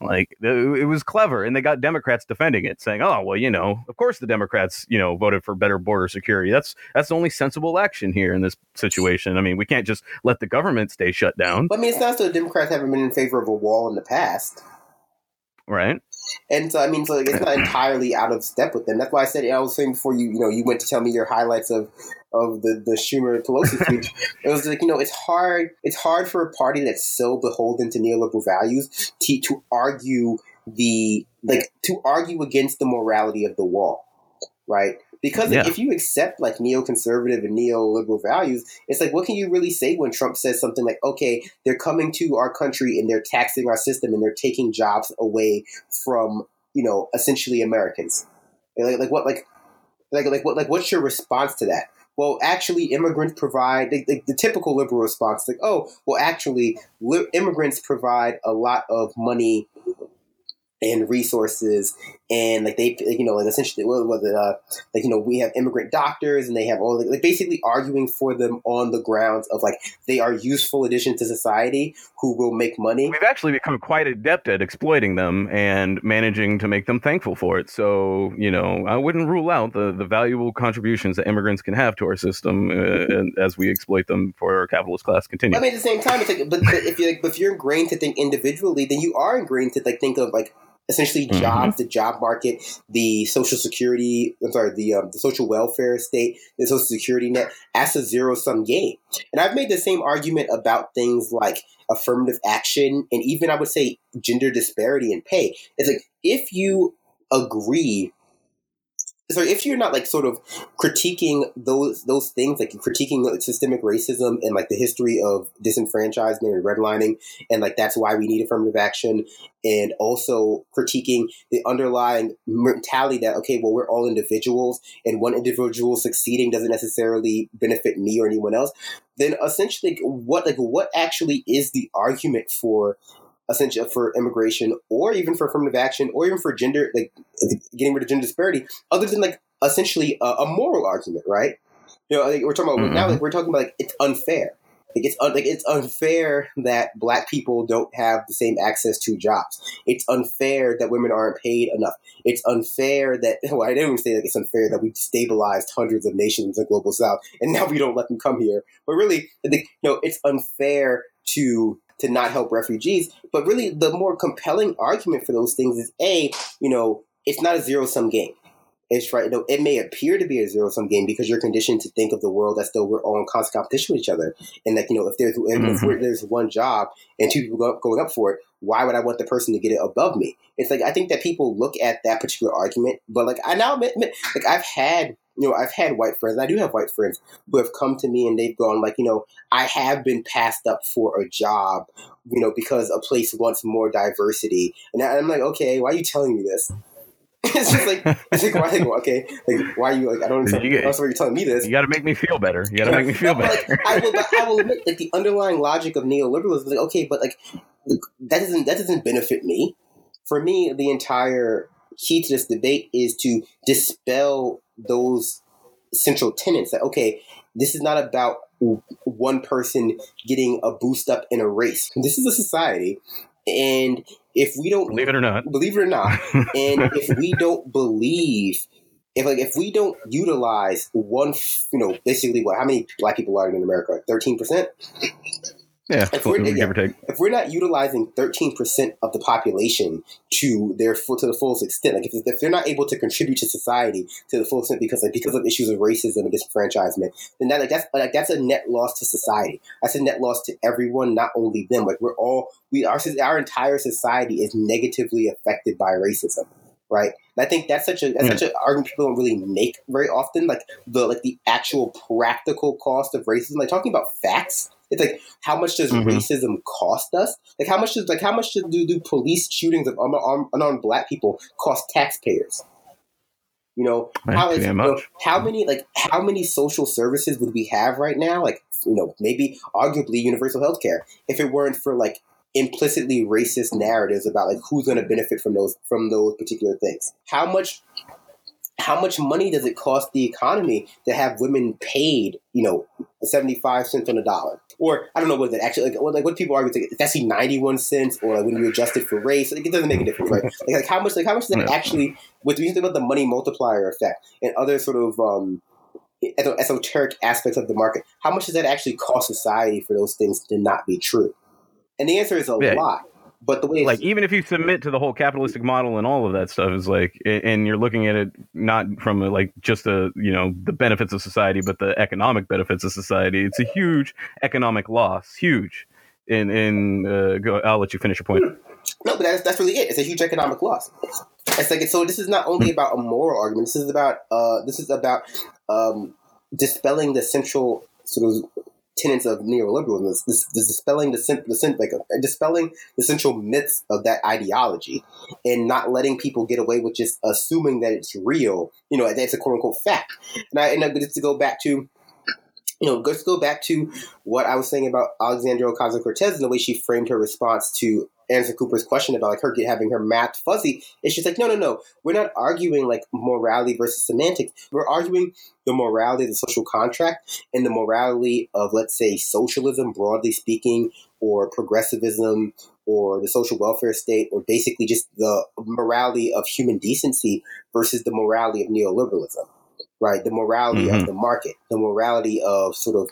like it was clever, and they got Democrats defending it, saying, "Oh, well, you know, of course the Democrats, you know, voted for better border security. That's that's the only sensible action here in this situation. I mean, we can't just let the government stay shut down." But I mean, it's not so Democrats haven't been in favor of a wall in the past, right? And so I mean, so like, it's not entirely out of step with them. That's why I said I was saying before you, you know, you went to tell me your highlights of of the the Schumer Pelosi speech. it was like you know it's hard it's hard for a party that's so beholden to neoliberal values to to argue the like to argue against the morality of the wall, right? Because Yeah. if you accept like neoconservative and neoliberal values, it's like what can you really say when Trump says something like, "Okay, they're coming to our country and they're taxing our system and they're taking jobs away from you know essentially Americans." Like, like what like like like what like what's your response to that? Well, actually, immigrants provide like, like the typical liberal response, like, oh, well, actually, li- immigrants provide a lot of money and resources, and like they, you know, like essentially, what was it? Uh, like you know, we have immigrant doctors, and they have all like basically arguing for them on the grounds of like they are useful additions to society who will make money. We've actually become quite adept at exploiting them and managing to make them thankful for it. So, you know, I wouldn't rule out the, the valuable contributions that immigrants can have to our system uh, as we exploit them for our capitalist class continue. I mean, at the same time, it's like, but, but if you like, but if you're ingrained to think individually, then you are ingrained to like think of like essentially Mhm. jobs, the job market, the social security. I'm sorry, the um, the social welfare state, the social security net as a zero sum game. And I've made the same argument about things like affirmative action and even I would say gender disparity in pay. It's like if you agree so if you're not like sort of critiquing those those things like critiquing like, systemic racism and like the history of disenfranchisement and redlining and like that's why we need affirmative action and also critiquing the underlying mentality that okay well we're all individuals and one individual succeeding doesn't necessarily benefit me or anyone else then essentially what like what actually is the argument for essentially for immigration or even for affirmative action or even for gender like getting rid of gender disparity other than like essentially a, a moral argument right you know like we're talking about now Mhm. like we're talking about like it's unfair like it's un- like it's unfair that black people don't have the same access to jobs. It's unfair that women aren't paid enough. It's unfair that well, I didn't even say like it's unfair that we've stabilized hundreds of nations in the global south and now we don't let them come here. But really, you know it's unfair to to not help refugees. But really, the more compelling argument for those things is a you know it's not a zero sum game. It's right. No, it may appear to be a zero sum game because you're conditioned to think of the world as though we're all in constant competition with each other, and like you know, if there's if Mhm. we're- there's one job and two people go, going up for it, why would I want the person to get it above me? It's like I think that people look at that particular argument, but like I now admit like I've had you know I've had white friends, I do have white friends who have come to me and they've gone like you know I have been passed up for a job, you know, because a place wants more diversity, and I'm like, okay, why are you telling me this? it's just like it's like why like, okay like why are you like I don't understand You also why you're telling me this You got to make me feel better. You got to make me feel No, better. like, I will, I will admit, like the underlying logic of neoliberalism is like, okay, but like that doesn't that doesn't benefit me. For me, the entire key to this debate is to dispel those central tenets. That okay, this is not about one person getting a boost up in a race. This is a society, and if we don't Believe it or not. believe it or not, and if we don't believe if like if we don't utilize one you know basically what how many black people are in America 13% Yeah, If we're- yeah. if we're not utilizing 13% of the population to their full to the fullest extent like if, if they're not able to contribute to society to the full extent because like because of issues of racism and disenfranchisement then that like that's like that's a net loss to society. That's a net loss to everyone not only them. Like we're all we our our entire society is negatively affected by racism right? And I think that's such a that's Mm. such an argument people don't really make very often like the like the actual practical cost of racism. Like talking about facts it's like how much does Mhm. racism cost us? Like how much does like how much do do police shootings of unarmed, unarmed black people cost taxpayers? You know Right, how like, you know, much. how many like how many social services would we have right now? Like you know maybe arguably universal health care if it weren't for like implicitly racist narratives about like who's going to benefit from those from those particular things. How much how much money does it cost the economy to have women paid, you know, 75 cents on a dollar? Or I don't know what that actually like like what people argue like it's actually 91 cents or like when you adjust it for race, like it doesn't make a difference, right? Like, like how much like how much does that actually with you think about the money multiplier effect and other sort of um esoteric aspects of the market, how much does that actually cost society for those things to not be true? And the answer is a Yeah. lot. But the way like even if you submit to the whole capitalistic model and all of that stuff is like, and you're looking at it not from like just a you know the benefits of society, but the economic benefits of society. It's a huge economic loss, huge. In in uh, go, I'll let you finish your point. No, but that's that's really it. It's a huge economic loss. It's like so. This is not only about a moral argument. This is about uh, this is about um, dispelling the central sort of tenets of neoliberalism, this dispelling the, the like uh, dispelling the central myths of that ideology, and not letting people get away with just assuming that it's real. You know, that's a quote unquote fact. And I and I, just to go back to you know, let's go back to what I was saying about Alexandria Ocasio Cortez and the way she framed her response to Anderson Cooper's question about like her having her math fuzzy. It's just like, no, no, no. We're not arguing like morality versus semantics. We're arguing the morality of the social contract and the morality of, let's say, socialism, broadly speaking, or progressivism, or the social welfare state, or basically just the morality of human decency versus the morality of neoliberalism, right? The morality mm-hmm. of the market, the morality of sort of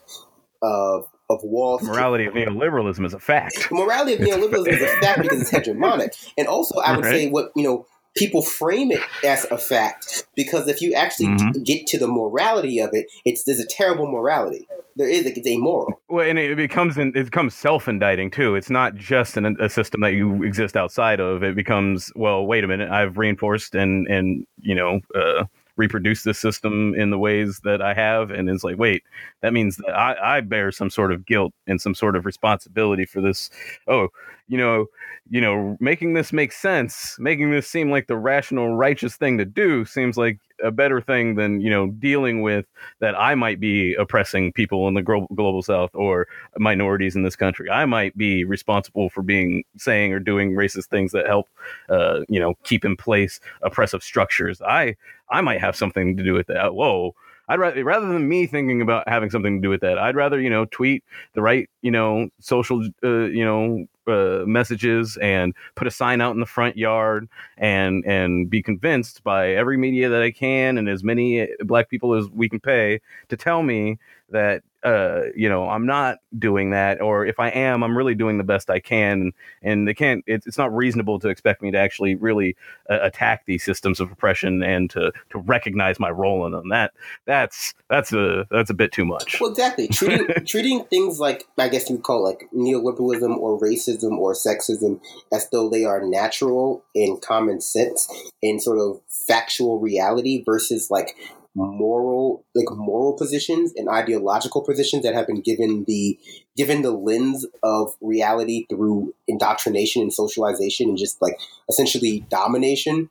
of of Wall Street. Morality of neoliberalism is a fact. Morality of neoliberalism is a fact because it's hegemonic. And also, I would right. say what, you know, people frame it as a fact because if you actually mm-hmm. get to the morality of it, it's there's a terrible morality. There is it's amoral. Well, and it becomes it becomes self indicting too. It's not just an, a system that you exist outside of. It becomes well, wait a minute, I've reinforced and and you know. Uh, reproduce this system in the ways that I have. And it's like, wait, that means that I, I bear some sort of guilt and some sort of responsibility for this. Oh, you know, you know, making this make sense, making this seem like the rational, righteous thing to do seems like a better thing than you know dealing with that I might be oppressing people in the global global south or minorities in this country. I might be responsible for being saying or doing racist things that help, uh, you know, keep in place oppressive structures. I I might have something to do with that. Whoa. I'd rather rather than me thinking about having something to do with that, I'd rather you know tweet the right you know social uh, you know uh, messages and put a sign out in the front yard and and be convinced by every media that I can and as many black people as we can pay to tell me that uh, you know I'm not doing that, or if I am, I'm really doing the best I can, and they can't. It's, it's not reasonable to expect me to actually really uh, attack these systems of oppression and to to recognize my role in them. That that's that's a that's a bit too much. Well, exactly. Treating treating things like I guess you call like neoliberalism or racism or sexism as though they are natural in common sense in sort of factual reality versus like moral like moral positions and ideological positions that have been given the given the lens of reality through indoctrination and socialization and just like essentially domination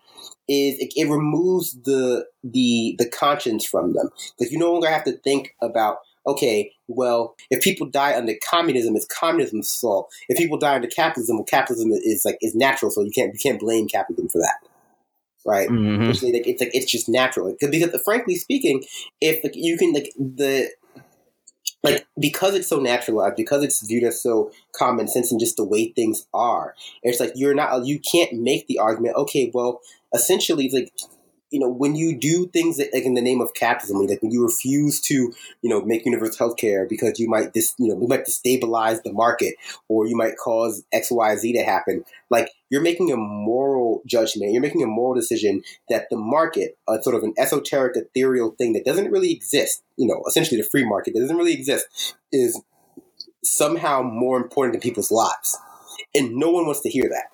is it, it removes the the the conscience from them. Because you no longer have to think about okay well if people die under communism it's communism's fault. If people die under capitalism well capitalism is like is natural so you can't you can't blame capitalism for that right? Mm-hmm. It's like it's like it's just natural because, because frankly speaking, if like, you can like the like because it's so naturalized, because it's viewed as so common sense and just the way things are, it's like you're not you can't make the argument. Okay, well, essentially, like you know, when you do things that, like in the name of capitalism, like when you refuse to, you know, make universal health care because you might dis, you know, you might destabilize the market or you might cause X, Y, Z to happen. Like you're making a moral judgment. You're making a moral decision that the market, a sort of an esoteric, ethereal thing that doesn't really exist, you know, essentially the free market that doesn't really exist, is somehow more important to people's lives. And no one wants to hear that.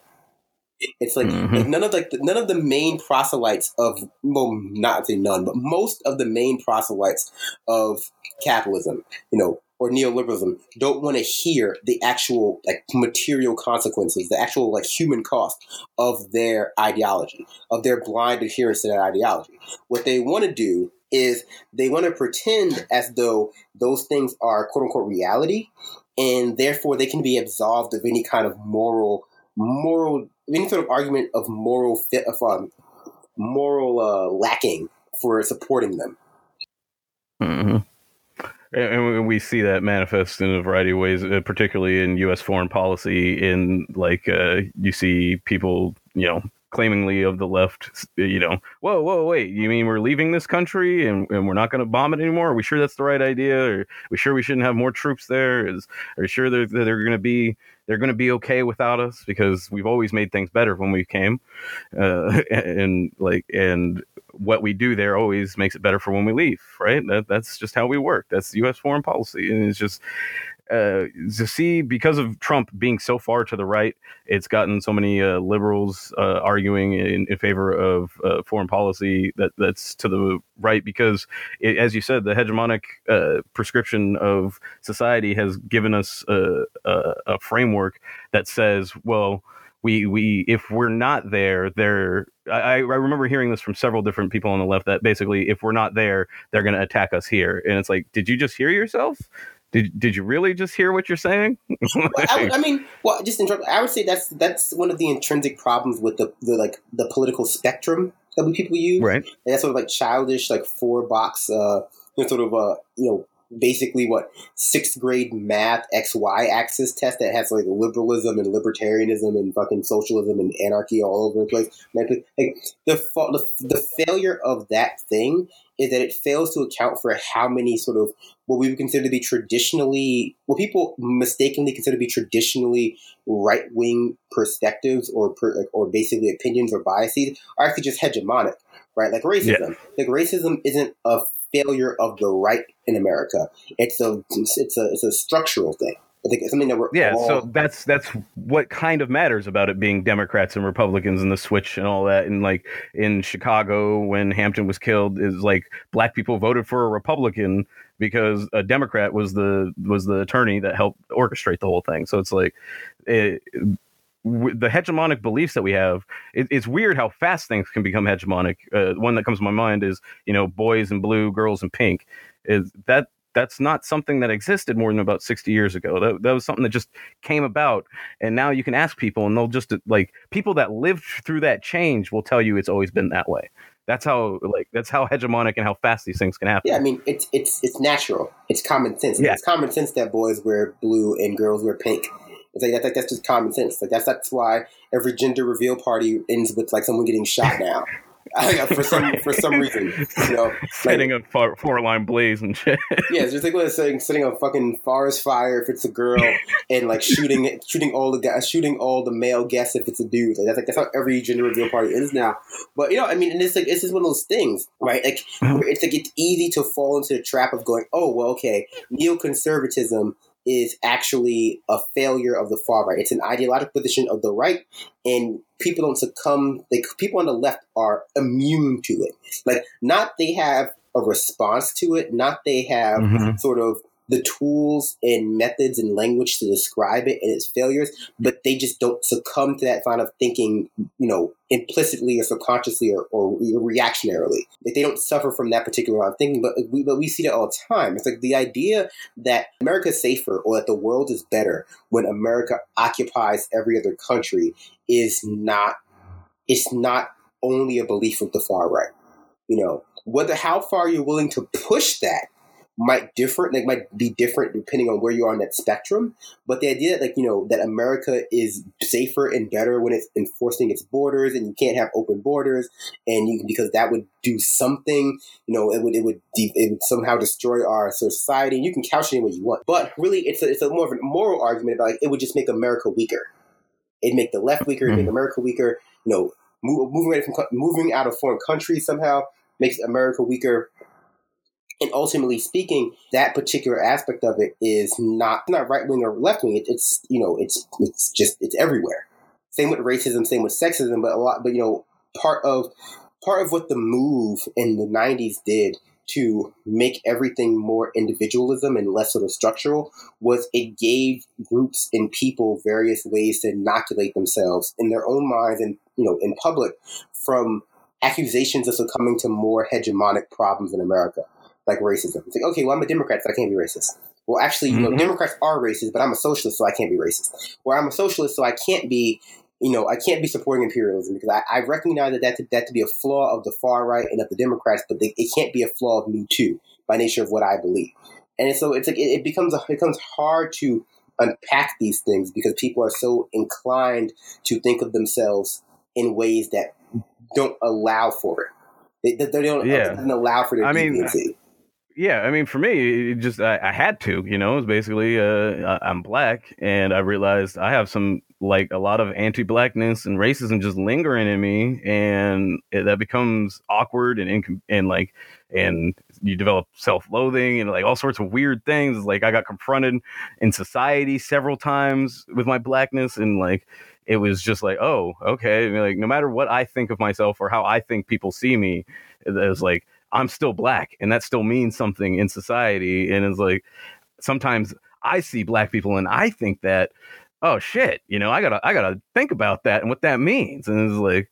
It's like, mm-hmm. like none of like the, none of the main proselytes of well, not say none, but most of the main proselytes of capitalism, you know, or neoliberalism, don't want to hear the actual like material consequences, the actual like human cost of their ideology, of their blind adherence to that ideology. What they want to do is they want to pretend as though those things are quote unquote reality, and therefore they can be absolved of any kind of moral moral any sort of argument of moral fit of um, moral uh, lacking for supporting them. Mm-hmm. And we see that manifest in a variety of ways, uh, particularly in U.S. foreign policy. In like, uh, you see people, you know, claimingly of the left, you know, whoa, whoa, wait, you mean we're leaving this country and, and we're not going to bomb it anymore? Are we sure that's the right idea? Are we sure we shouldn't have more troops there? Is are we sure that they're, they're going to be they're going to be okay without us because we've always made things better when we came, uh, and like and what we do there always makes it better for when we leave, right? That, that's just how we work. That's U.S. foreign policy, and it's just uh, to see because of Trump being so far to the right, it's gotten so many uh, liberals uh, arguing in, in, favor of uh, foreign policy that that's to the right because, it, as you said, the hegemonic uh, prescription of society has given us a, a, a framework that says, well we we if we're not there there I, I remember hearing this from several different people on the left that basically if we're not there they're going to attack us here. And it's like did you just hear yourself did did you really just hear what you're saying? well, I, I, mean, well, just in, I would say that's that's one of the intrinsic problems with the, the like the political spectrum that we people use. Right. And that's sort of like childish, like four box, uh, sort of uh, you know, basically what sixth grade math X Y axis test that has like liberalism and libertarianism and fucking socialism and anarchy all over the place. Like the the, the failure of that thing is that it fails to account for how many sort of what we would consider to be traditionally, what people mistakenly consider to be traditionally right wing perspectives or or basically opinions or biases are actually just hegemonic, right? Like racism. Yeah. Like racism isn't a failure of the right in America. It's a it's a it's a structural thing. I think it's something that we're yeah. All... So that's that's what kind of matters about it being Democrats and Republicans and the switch and all that. And like in Chicago when Hampton was killed, is like black people voted for a Republican because a Democrat was the was the attorney that helped orchestrate the whole thing. So it's like. It, the hegemonic beliefs that we have, it, it's weird how fast things can become hegemonic. Uh, one that comes to my mind is, you know, boys in blue, girls in pink. Is that that's not something that existed more than about 60 years ago. That, that was something that just came about. And now you can ask people, and they'll just like people that lived through that change will tell you it's always been that way. That's how like that's how hegemonic and how fast these things can happen. Yeah, I mean it's it's it's natural. It's common sense. Yeah. It's common sense that boys wear blue and girls wear pink. It's like, that's, that's just common sense. Like that's that's why every gender reveal party ends with like someone getting shot now. for some for some reason, you know, setting a four, four line blaze and shit. yeah, it's just like what saying, setting a fucking forest fire if it's a girl, and like shooting shooting all the guys, shooting all the male guests if it's a dude. Like that's like that's how every gender reveal party is now. But you know, I mean, and it's like it's just one of those things, right? Like it's like it's easy to fall into the trap of going, oh well, okay, neoconservatism is actually a failure of the far right. It's an ideological position of the right, and people don't succumb. Like people on the left are immune to it. Like not they have a response to it, not they have mm-hmm. sort of the tools and methods and language to describe it and its failures, but they just don't succumb to that kind of thinking, you know, implicitly or subconsciously or, or reactionarily. Like they don't suffer from that particular line of thinking, but we, but we see that all the time. It's like the idea that America is safer or that the world is better when America occupies every other country is not, it's not only a belief of the far right. You know, whether how far you're willing to push that might different like might be different depending on where you are on that spectrum. But the idea that like you know that america is safer and better when it's enforcing its borders and you can't have open borders and you because that would do something you know it would it would, de- it would somehow destroy our society and you can couch it any way you want. But really it's a, it's a more of a moral argument about like it would just make america weaker. It'd make the left weaker it'd make mm-hmm. america weaker you know move, moving away from moving out of foreign countries somehow makes america weaker and ultimately speaking, that particular aspect of it is not not right wing or left wing. It, it's you know it's it's just it's everywhere. Same with racism, same with sexism, but a lot. But you know, part of part of what the move in the '90s did to make everything more individualism and less sort of structural was it gave groups and people various ways to inoculate themselves in their own minds and you know in public from accusations of succumbing to more hegemonic problems in America like racism. It's like, okay, well, I'm a Democrat, so I can't be racist. Well, actually, you know, mm-hmm. Democrats are racist, but I'm a socialist, so I can't be racist. Or I'm a socialist, so I can't be, you know, I can't be supporting imperialism because I, I recognize that that to, that to be a flaw of the far right and of the Democrats, but they, it can't be a flaw of me too by nature of what I believe. And so it's like it, it becomes it becomes hard to unpack these things because people are so inclined to think of themselves in ways that don't allow for it. They, they don't, yeah. allow for their I deviancy. mean, yeah, I mean, for me, it just I, I, had to, you know, it's basically uh, I'm black, and I realized I have some like a lot of anti-blackness and racism just lingering in me, and it, that becomes awkward and inc- and like and you develop self-loathing and like all sorts of weird things. Like I got confronted in society several times with my blackness, and like it was just like, oh, okay, like no matter what I think of myself or how I think people see me, it was like I'm still black, and that still means something in society. And it's like sometimes I see black people and I think that, oh shit, you know, I gotta I gotta think about that and what that means. And it's like,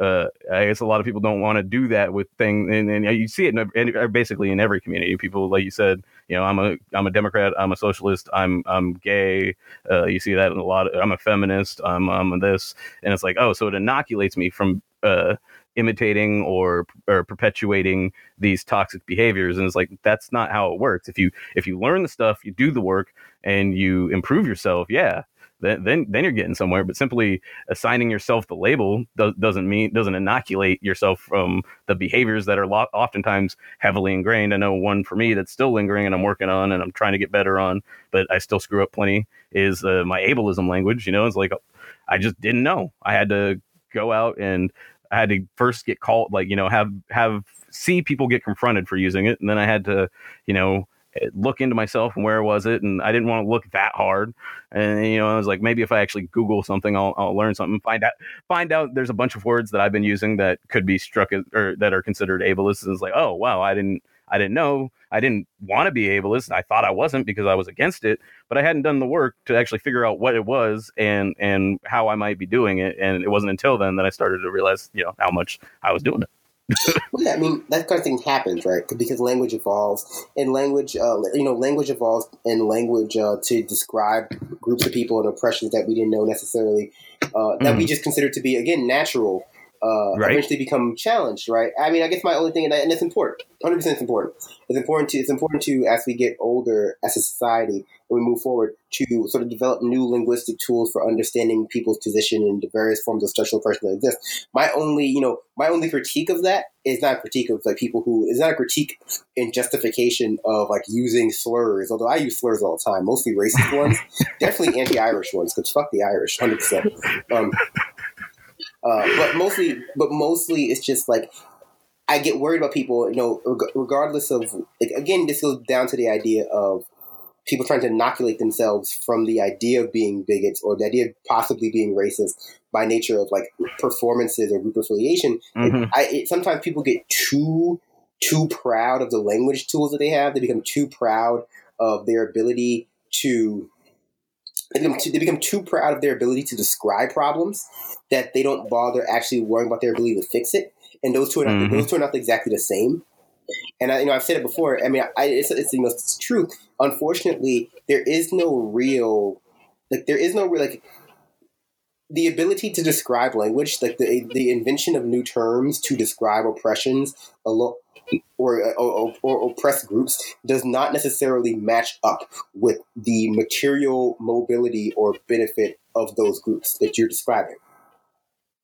uh, I guess a lot of people don't want to do that with things, and, and you see it in, in, basically in every community. People, like you said, you know, I'm a I'm a Democrat, I'm a socialist, I'm I'm gay. Uh, you see that in a lot. Of, I'm a feminist. I'm I'm this, and it's like, oh, so it inoculates me from. Uh, imitating or or perpetuating these toxic behaviors and it's like that's not how it works. If you if you learn the stuff you do the work and you improve yourself yeah then then, then you're getting somewhere. But simply assigning yourself the label do, doesn't mean doesn't inoculate yourself from the behaviors that are lo- oftentimes heavily ingrained. I know one for me that's still lingering and i'm working on and i'm trying to get better on but i still screw up plenty is uh, my ableism language you know? It's like i just didn't know. I had to go out and I had to first get called, like you know, have have see people get confronted for using it, and then I had to, you know, eh, look into myself and where was it, and I didn't want to look that hard, and you know, I was like, maybe if I actually Google something, I'll, I'll learn something, find out find out there's a bunch of words that I've been using that could be struck as, or that are considered ableist, and it's like, oh wow, I didn't I didn't know. I didn't want to be ableist. I thought I wasn't because I was against it, but I hadn't done the work to actually figure out what it was and and how I might be doing it. And it wasn't until then that I started to realize, you know, how much I was doing it. well, yeah, I mean that kind of thing happens, right? Because language evolves, and language, uh, you know, language evolves, and language uh, to describe groups of people and oppressions that we didn't know necessarily, uh, that mm. we just consider to be again natural uh, right. eventually become challenged, right? I mean, I guess my only thing, and, and it's important, hundred percent, it's important. It's important to it's important to as we get older as a society and we move forward to sort of develop new linguistic tools for understanding people's position in the various forms of structural oppression that exist. My only, you know, my only critique of that is not a critique of like people who is not a critique in justification of like using slurs. Although I use slurs all the time, mostly racist ones, definitely anti-Irish ones, because fuck the Irish, hundred percent. Uh, but mostly, but mostly, it's just like I get worried about people. You know, regardless of like, again, this goes down to the idea of people trying to inoculate themselves from the idea of being bigots or the idea of possibly being racist by nature of like performances or group affiliation. Mm-hmm. I, it, sometimes people get too too proud of the language tools that they have. They become too proud of their ability to they become, too, they become too proud of their ability to describe problems that they don't bother actually worrying about their ability to fix it. And those two are not, mm-hmm. those two are not exactly the same. And I, you know, I've said it before. I mean, I, it's, it's you know, it's true. Unfortunately, there is no real, like, there is no real, like, the ability to describe language, like the the invention of new terms to describe oppressions, or, or, or oppressed groups, does not necessarily match up with the material mobility or benefit of those groups that you're describing.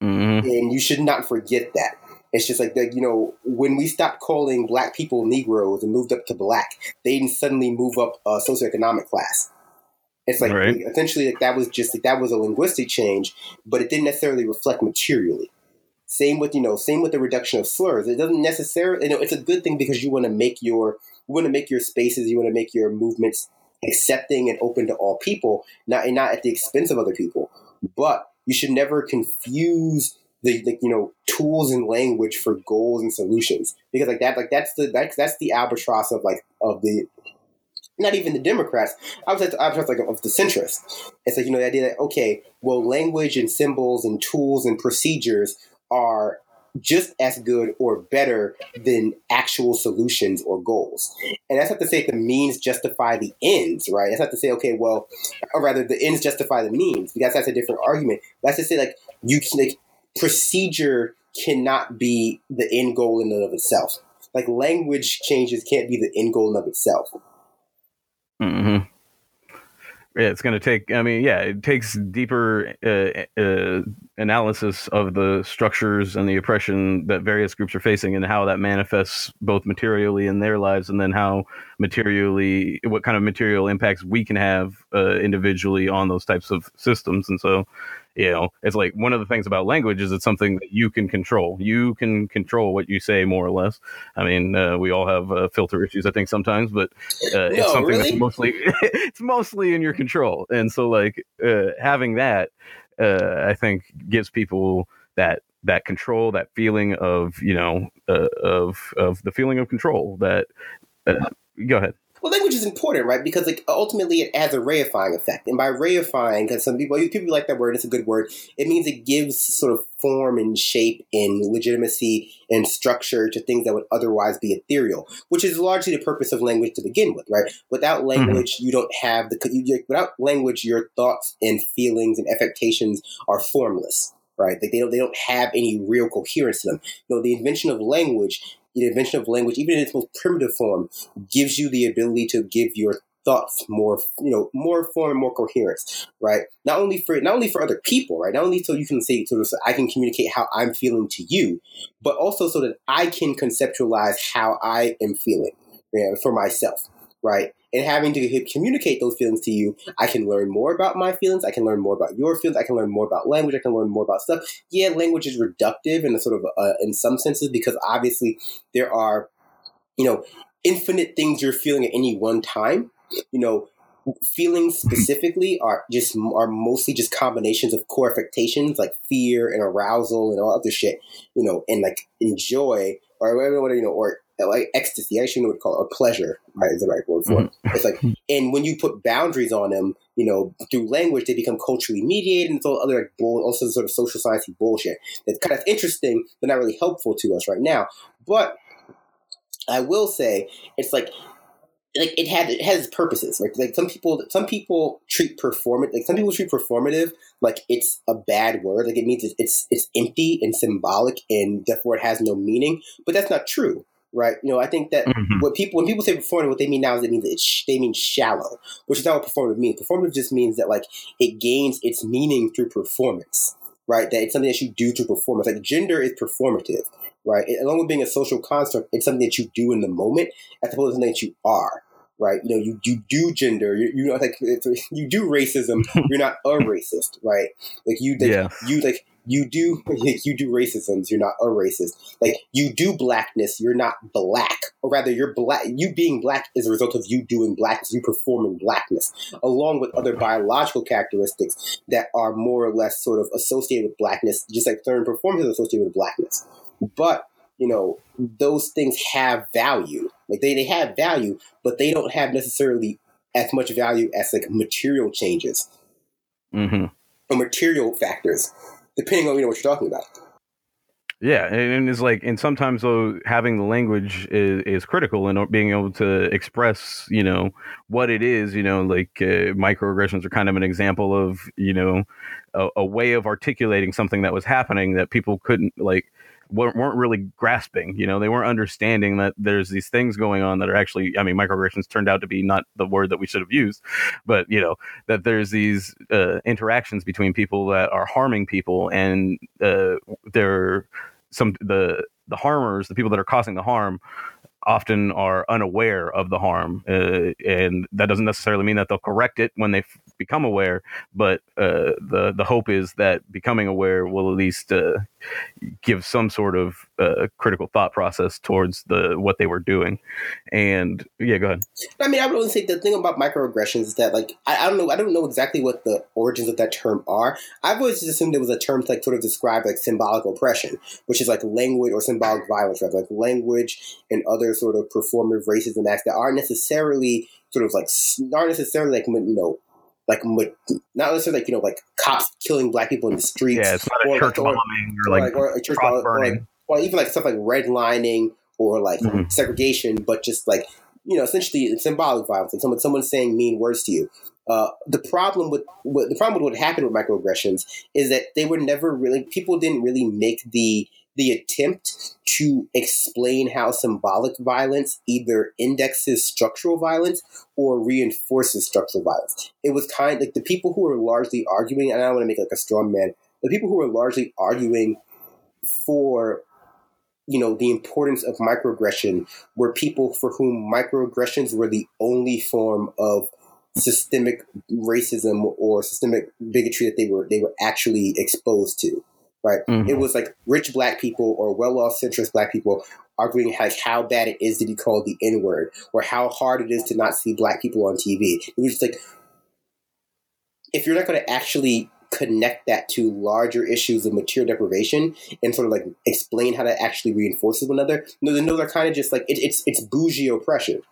Mm-hmm. And you should not forget that. It's just like that, you know, when we stopped calling black people Negroes and moved up to black, they didn't suddenly move up a socioeconomic class. It's like right. essentially like that was just like that was a linguistic change, but it didn't necessarily reflect materially. Same with you know, same with the reduction of slurs. It doesn't necessarily you know it's a good thing because you want to make your you want to make your spaces, you want to make your movements accepting and open to all people, not and not at the expense of other people. But you should never confuse the, the, you know tools and language for goals and solutions because like that like that's the that's that's the albatross of like of the not even the Democrats. I was I was like of the centrists. It's like you know the idea that okay, well, language and symbols and tools and procedures are just as good or better than actual solutions or goals. And that's not to say the means justify the ends, right? That's not to say, okay, well, or rather the ends justify the means, because that's a different argument. That's to say, like, you can, like, procedure cannot be the end goal in and of itself. Like, language changes can't be the end goal in and of itself. Mm-hmm. It's going to take i mean yeah it takes deeper uh, uh, analysis of the structures and the oppression that various groups are facing and how that manifests both materially in their lives and then how materially what kind of material impacts we can have uh, individually on those types of systems. And so you know it's like one of the things about language is it's something that you can control. You can control what you say more or less. I mean uh, we all have uh, filter issues i think sometimes but uh, no, it's something really? that's mostly it's mostly in your control. And so like uh, having that uh, i think gives people that that control that feeling of you know uh, of of the feeling of control that go ahead well, language is important, right? Because like ultimately it has a reifying effect, and by reifying, because some people people like that word, it's a good word. It means it gives sort of form and shape and legitimacy and structure to things that would otherwise be ethereal, which is largely the purpose of language to begin with, right? Without mm-hmm. language, mm-hmm. you don't have the you, without language, your thoughts and feelings and affectations are formless right? Like they don't they don't have any real coherence to them. You know, the invention of language the invention of language, even in its most primitive form, gives you the ability to give your thoughts more, you know, more form more coherence, right? Not only for not only for other people, right? Not only so you can say sort of so I can communicate how I'm feeling to you, but also so that I can conceptualize how I am feeling you know, for myself, right? And having to communicate those feelings to you, I can learn more about my feelings. I can learn more about your feelings. I can learn more about language. I can learn more about stuff. Yeah, language is reductive in a sort of uh, in some senses because obviously there are, you know, infinite things you're feeling at any one time. You know, feelings specifically are just are mostly just combinations of core affectations like fear and arousal and all other shit. You know, and like enjoy or whatever you know or like ecstasy. I actually know what call it, or pleasure, right? Is the right word for it. Mm-hmm. It's like, and when you put boundaries on them, you know, through language, they become culturally mediated and all other like bull, also sort of social science bullshit. It's kind of interesting, but not really helpful to us right now. But I will say, it's like like it had it has purposes. Like like some people some people treat performant like some people treat performative like it's a bad word. Like it means it's it's, it's empty and symbolic and therefore it has no meaning. But that's not true right? You know, I think that mm-hmm. what people when people say performative, what they mean now is it means it's they mean shallow, which is not what performative means. Performative just means that like it gains its meaning through performance, right? That it's something that you do through performance. Like gender is performative, right? It, along with being a social construct, it's something that you do in the moment as opposed to something that you are. Right, you know, you, you do gender, you, you know, like you do racism. You're not a racist, right? Like you, like, yeah. you like you do you do racisms, you're not a racist. Like you do blackness you're not black. Or rather you're black you being black is a result of you doing blackness you performing blackness. Along with other biological characteristics that are more or less sort of associated with blackness just like certain performance is associated with blackness. But you know those things have value. Like they, they have value but they don't have necessarily as much value as like material changes. Mm-hmm. or material factors depending on you know what you're talking about. Yeah, and it's like, and sometimes though, having the language is, is critical and being able to express, you know, what it is. You know, like uh, microaggressions are kind of an example of, you know, a, a way of articulating something that was happening that people couldn't like weren't, weren't really grasping. You know, they weren't understanding that there's these things going on that are actually. I mean, microaggressions turned out to be not the word that we should have used, but you know that there's these uh, interactions between people that are harming people, and uh, they're some the the harmers, the people that are causing the harm, often are unaware of the harm, uh, and that doesn't necessarily mean that they'll correct it when they f- become aware. But uh, the the hope is that becoming aware will at least uh, give some sort of uh, critical thought process towards the what they were doing. And yeah, go ahead. I mean, I would only say the thing about microaggressions is that like I, I, don't know I don't know exactly what the origins of that term are. I've always just assumed it was a term to like sort of describe like symbolic oppression, which is like language or symbolic violence, right? Like language and other sort of performative racism acts that aren't necessarily sort of like aren't necessarily like you know like not necessarily like you know like cops killing black people in the streets. Yeah, it's not a church like, bombing or, or like, or, a church bombing, or, like, or even like stuff like redlining or like mm-hmm. segregation, but just like you know essentially symbolic violence. And someone someone saying mean words to you. uh, the problem with what the problem with what happened with microaggressions is that they were never really people didn't really make the the attempt to explain how symbolic violence either indexes structural violence or reinforces structural violence. It was kind like the people who were largely arguing, and I don't want to make like a strong man, the people who were largely arguing for you know the importance of microaggression were people for whom microaggressions were the only form of systemic racism or systemic bigotry that they were they were actually exposed to right? Mm-hmm. it was like rich black people or well-off centrist black people arguing like how bad it is to be called the n-word or how hard it is to not see black people on tv it was just like if you're not going to actually connect that to larger issues of material deprivation and sort of like explain how that actually reinforces one another no no they're kind of just like it, it's it's bougie oppression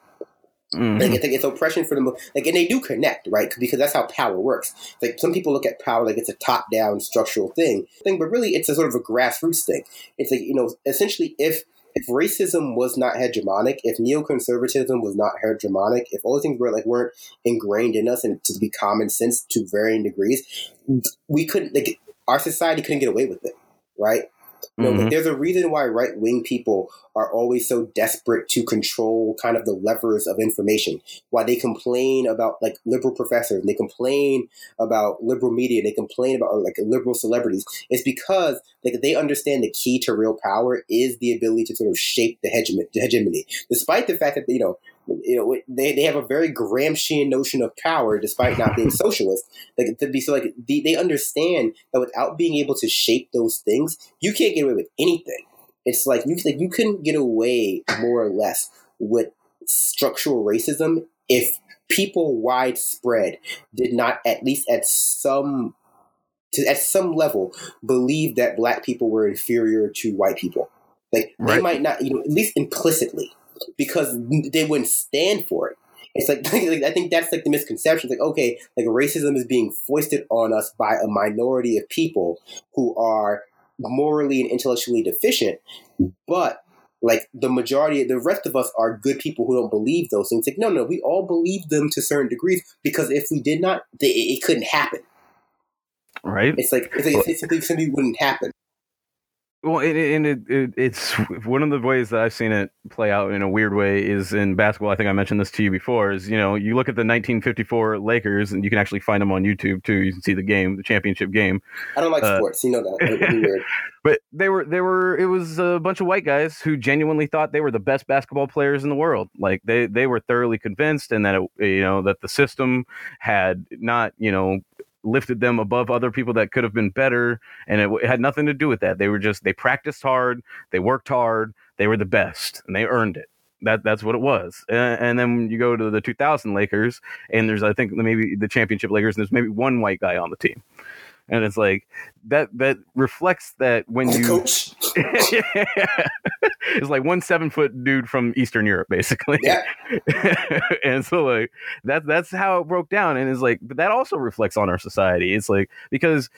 Mm-hmm. Like it's, like it's oppression for them, like, and they do connect, right? Because that's how power works. Like some people look at power like it's a top-down structural thing, thing, but really it's a sort of a grassroots thing. It's like you know, essentially, if if racism was not hegemonic, if neoconservatism was not hegemonic, if all these things were like weren't ingrained in us and to be common sense to varying degrees, we couldn't like our society couldn't get away with it, right? You know, mm-hmm. there's a reason why right wing people are always so desperate to control kind of the levers of information. Why they complain about like liberal professors, and they complain about liberal media, they complain about like liberal celebrities. It's because like they understand the key to real power is the ability to sort of shape the hegemony, despite the fact that you know you know, they, they have a very Gramscian notion of power, despite not being socialist. Like to be so, like they, they understand that without being able to shape those things, you can't get away with anything. It's like you like you couldn't get away more or less with structural racism if people widespread did not at least at some to at some level believe that black people were inferior to white people. Like right. they might not, you know, at least implicitly because they wouldn't stand for it. It's like, like, I think that's like the misconception. It's like okay, like racism is being foisted on us by a minority of people who are morally and intellectually deficient, but like the majority, the rest of us are good people who don't believe those things. Like no, no, we all believe them to certain degrees because if we did not, they, it couldn't happen. Right. It's like, it's like it simply, simply wouldn't happen. Well, and it, it, it's one of the ways that I've seen it play out in a weird way is in basketball. I think I mentioned this to you before. Is you know you look at the 1954 Lakers and you can actually find them on YouTube too. You can see the game, the championship game. I don't like uh, sports, you know that. but they were they were it was a bunch of white guys who genuinely thought they were the best basketball players in the world. Like they they were thoroughly convinced and that it, you know that the system had not you know lifted them above other people that could have been better and it, it, had nothing to do with that. They were just they practiced hard they worked hard they were the best and they earned it. That that's what it was. And, and then you go to the 2000 lakers and there's i think maybe the championship lakers and there's maybe one white guy on the team. And it's like that that reflects that when you coach it's like one seven foot dude from eastern europe basically. Yeah. And so like that that's how it broke down and it's like but that also reflects on our society. It's like because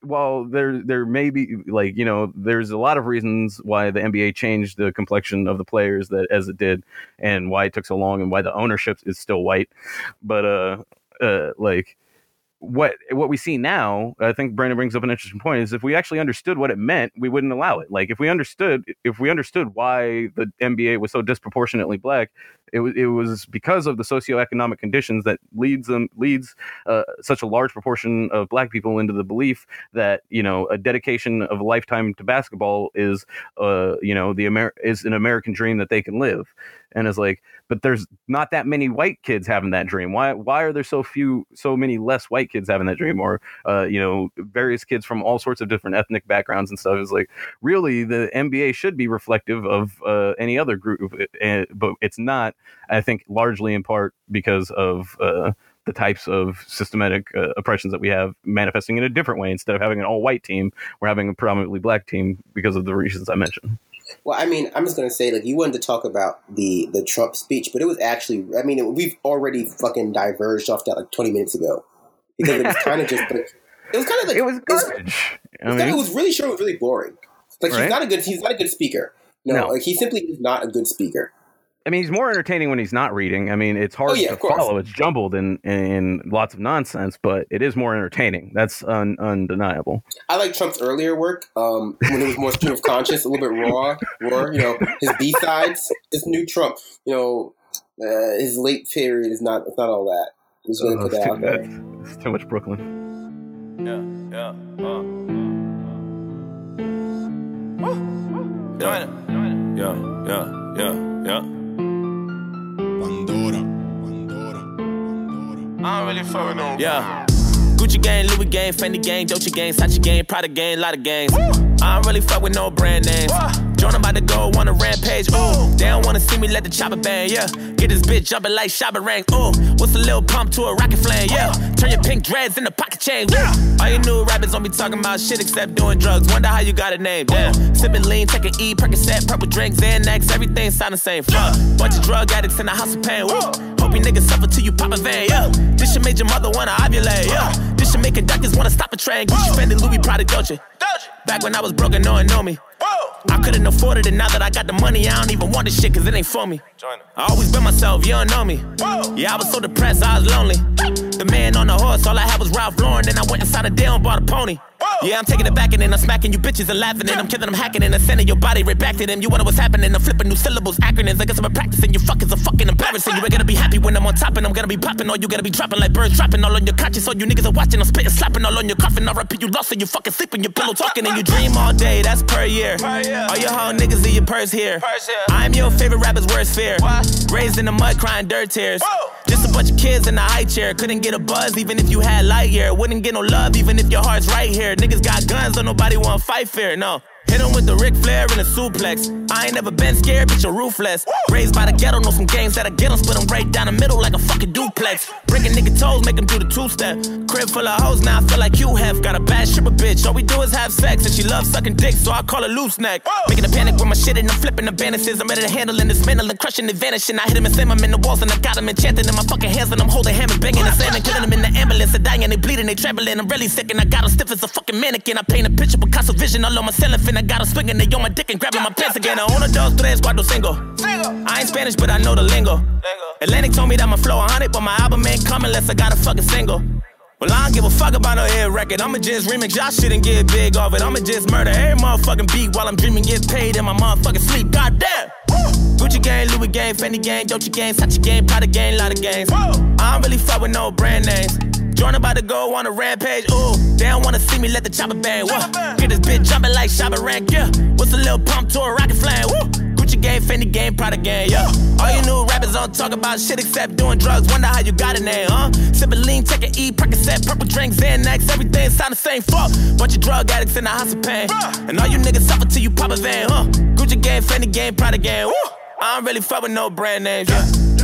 while there there may be like you know there's a lot of reasons why the NBA changed the complexion of the players that as it did and why it took so long and why the ownership is still white. But uh uh like what what we see now, I think Brandon brings up an interesting point, is if we actually understood what it meant, we wouldn't allow it. Like if we understood if we understood why the NBA was so disproportionately black, it was it was because of the socioeconomic conditions that leads them leads uh, such a large proportion of black people into the belief that you know a dedication of a lifetime to basketball is uh you know the Amer- is an American dream that they can live and it's like but there's not that many white kids having that dream. Why why are there so few so many less white kids having that dream? Or uh, you know various kids from all sorts of different ethnic backgrounds and stuff is like really the nba should be reflective of uh, any other group uh, but it's not i think largely in part because of uh, the types of systematic uh, oppressions that we have manifesting in a different way instead of having an all white team we're having a predominantly black team because of the reasons i mentioned well, I mean, I'm just gonna say, like, you wanted to talk about the the Trump speech, but it was actually, I mean, it, we've already fucking diverged off that like 20 minutes ago because it was kind of just, like, it was kind of like it was garbage. It was, I mean, it was really sure it was really boring. Like, right? he's not a good, he's not a good speaker. No, no. like he simply is not a good speaker. I mean, he's more entertaining when he's not reading. I mean, it's hard Oh, yeah, to follow. It's jumbled and and lots of nonsense, but it is more entertaining. That's un, undeniable. I like Trump's earlier work um, when it was more stream of conscious, a little bit raw, raw. You know, his B sides, this new Trump. You know, uh, his late period is not. It's not all that. He's going to Oh, it's, too, out it's too much Brooklyn. Yeah, yeah, uh. Yeah, yeah, yeah, yeah, yeah. Pandora, Pandora, Pandora. I don't really fuck with no. Yeah. Gucci gang, Louis gang, Fendi gang, Dolce gang, Sachi gang, Prada gang, lot of gangs. I don't really fuck with no brand names. Jordan about to go on a rampage. Ooh, they don't wanna see me let the chopper bang. Yeah, get this bitch jumping like Shabba rank. Ooh, what's a little pump to a rocket flame? Yeah, turn your pink dreads into pocket chain. Yeah, all you new rappers don't be talking about shit except doing drugs. Wonder how you got a name. Damn, sipping lean, taking E, Percocet, purple drinks, Xanax, everything sound the same. Fuck, bunch of drug addicts in the house of pain. Woo. Hope you niggas suffer till you pop a vein, yeah. This should make your mother wanna ovulate, yeah. This should make a doctors wanna stop a train. Gucci, Fendi, Louis, Prada, Dolce. Back when I was broke and no one know me. I couldn't afford it, and now that I got the money, I don't even want this shit, cause it ain't for me. I always been myself, you don't know me. Yeah, I was so depressed, I was lonely. The man on the horse, all I had was Ralph Lauren, then I went inside a deal and bought a pony. Yeah, I'm taking it back and then I'm smacking you bitches and laughing and I'm killing them hacking and I'm sending your body right back to them. You wonder what's happening? I'm flipping new syllables, acronyms. I guess I'm practicing. You fuckers are fucking embarrassing. You ain't gonna be happy when I'm on top and I'm gonna be popping. All you gotta be dropping like birds dropping all on your conscience. All you niggas are watching. I'm spitting, slapping all on your coffin. I repeat, you lost and you fucking sleeping. Your pillow talking and you dream all day. That's per year. All your whole niggas in your purse here. I'm your favorite rapper's worst fear. Raised in the mud, crying dirt tears. Just a bunch of kids in a high chair. Couldn't get a buzz even if you had Lightyear. Wouldn't get no love even if your heart's right here. Niggas got guns, don't nobody wanna fight fair. No. Hit him with the Ric Flair and a suplex. I ain't never been scared, bitch, you're ruthless. Raised by the ghetto, know some games that'll get 'em, split 'em right down the middle like a fucking duplex. Breaking nigga toes, make do the two step. Crib full of hoes, now I feel like Hugh Hef. Got a bad stripper bitch, all we do is have sex, and she loves sucking dick, so I call her loose neck. Making a panic with my shit and I'm flipping the bandages. I'm ready to handle and dismantle and crushing and vanishing. I hit him and slam him in the walls and I got him enchanted in my fucking hands and I'm holding him and banging and slamming, killing him in the ambulance. They're dying, they bleeding, they trembling. I'm really sick and I got him stiff as a fucking mannequin. I paint a picture Picasso vision all on my ceiling fin. I got him swinging, they on my dick and grabbing my pants again. I own a dos, tres, cuatro, cinco. I ain't Spanish, but I know the lingo. Atlantic told me that my flow 100, but my album ain't coming unless I got a fucking single. Well, I don't give a fuck about no hit record. I'ma just remix y'all shit and get big off it. I'ma just murder every motherfucking beat while I'm dreaming, get paid in my motherfucking sleep. Goddamn. Gucci gang, Louis gang, Fendi gang, Dolce gang, Sachi gang, Prada gang, lot of gangs. I don't really fuck with no brand names. Jordan about to go on a rampage. Ooh, they don't wanna see me let the chopper bang. What? Get this bitch jumping like Shabba rank. Yeah, what's a little pump to a rocket flame? Woo. Gucci game, Fendi game, Prada game, Yeah, all you new rappers don't talk about shit except doing drugs. Wonder how you got a name, huh? Sipping lean, taking E, Percocet, purple drinks, Xanax, everything sound the same. Fuck, bunch of drug addicts in the house of pain. And all you niggas suffer till you pop a van, huh? Gucci game, Fendi game, Prada game, Woo. I don't really fuck with no brand names, yeah.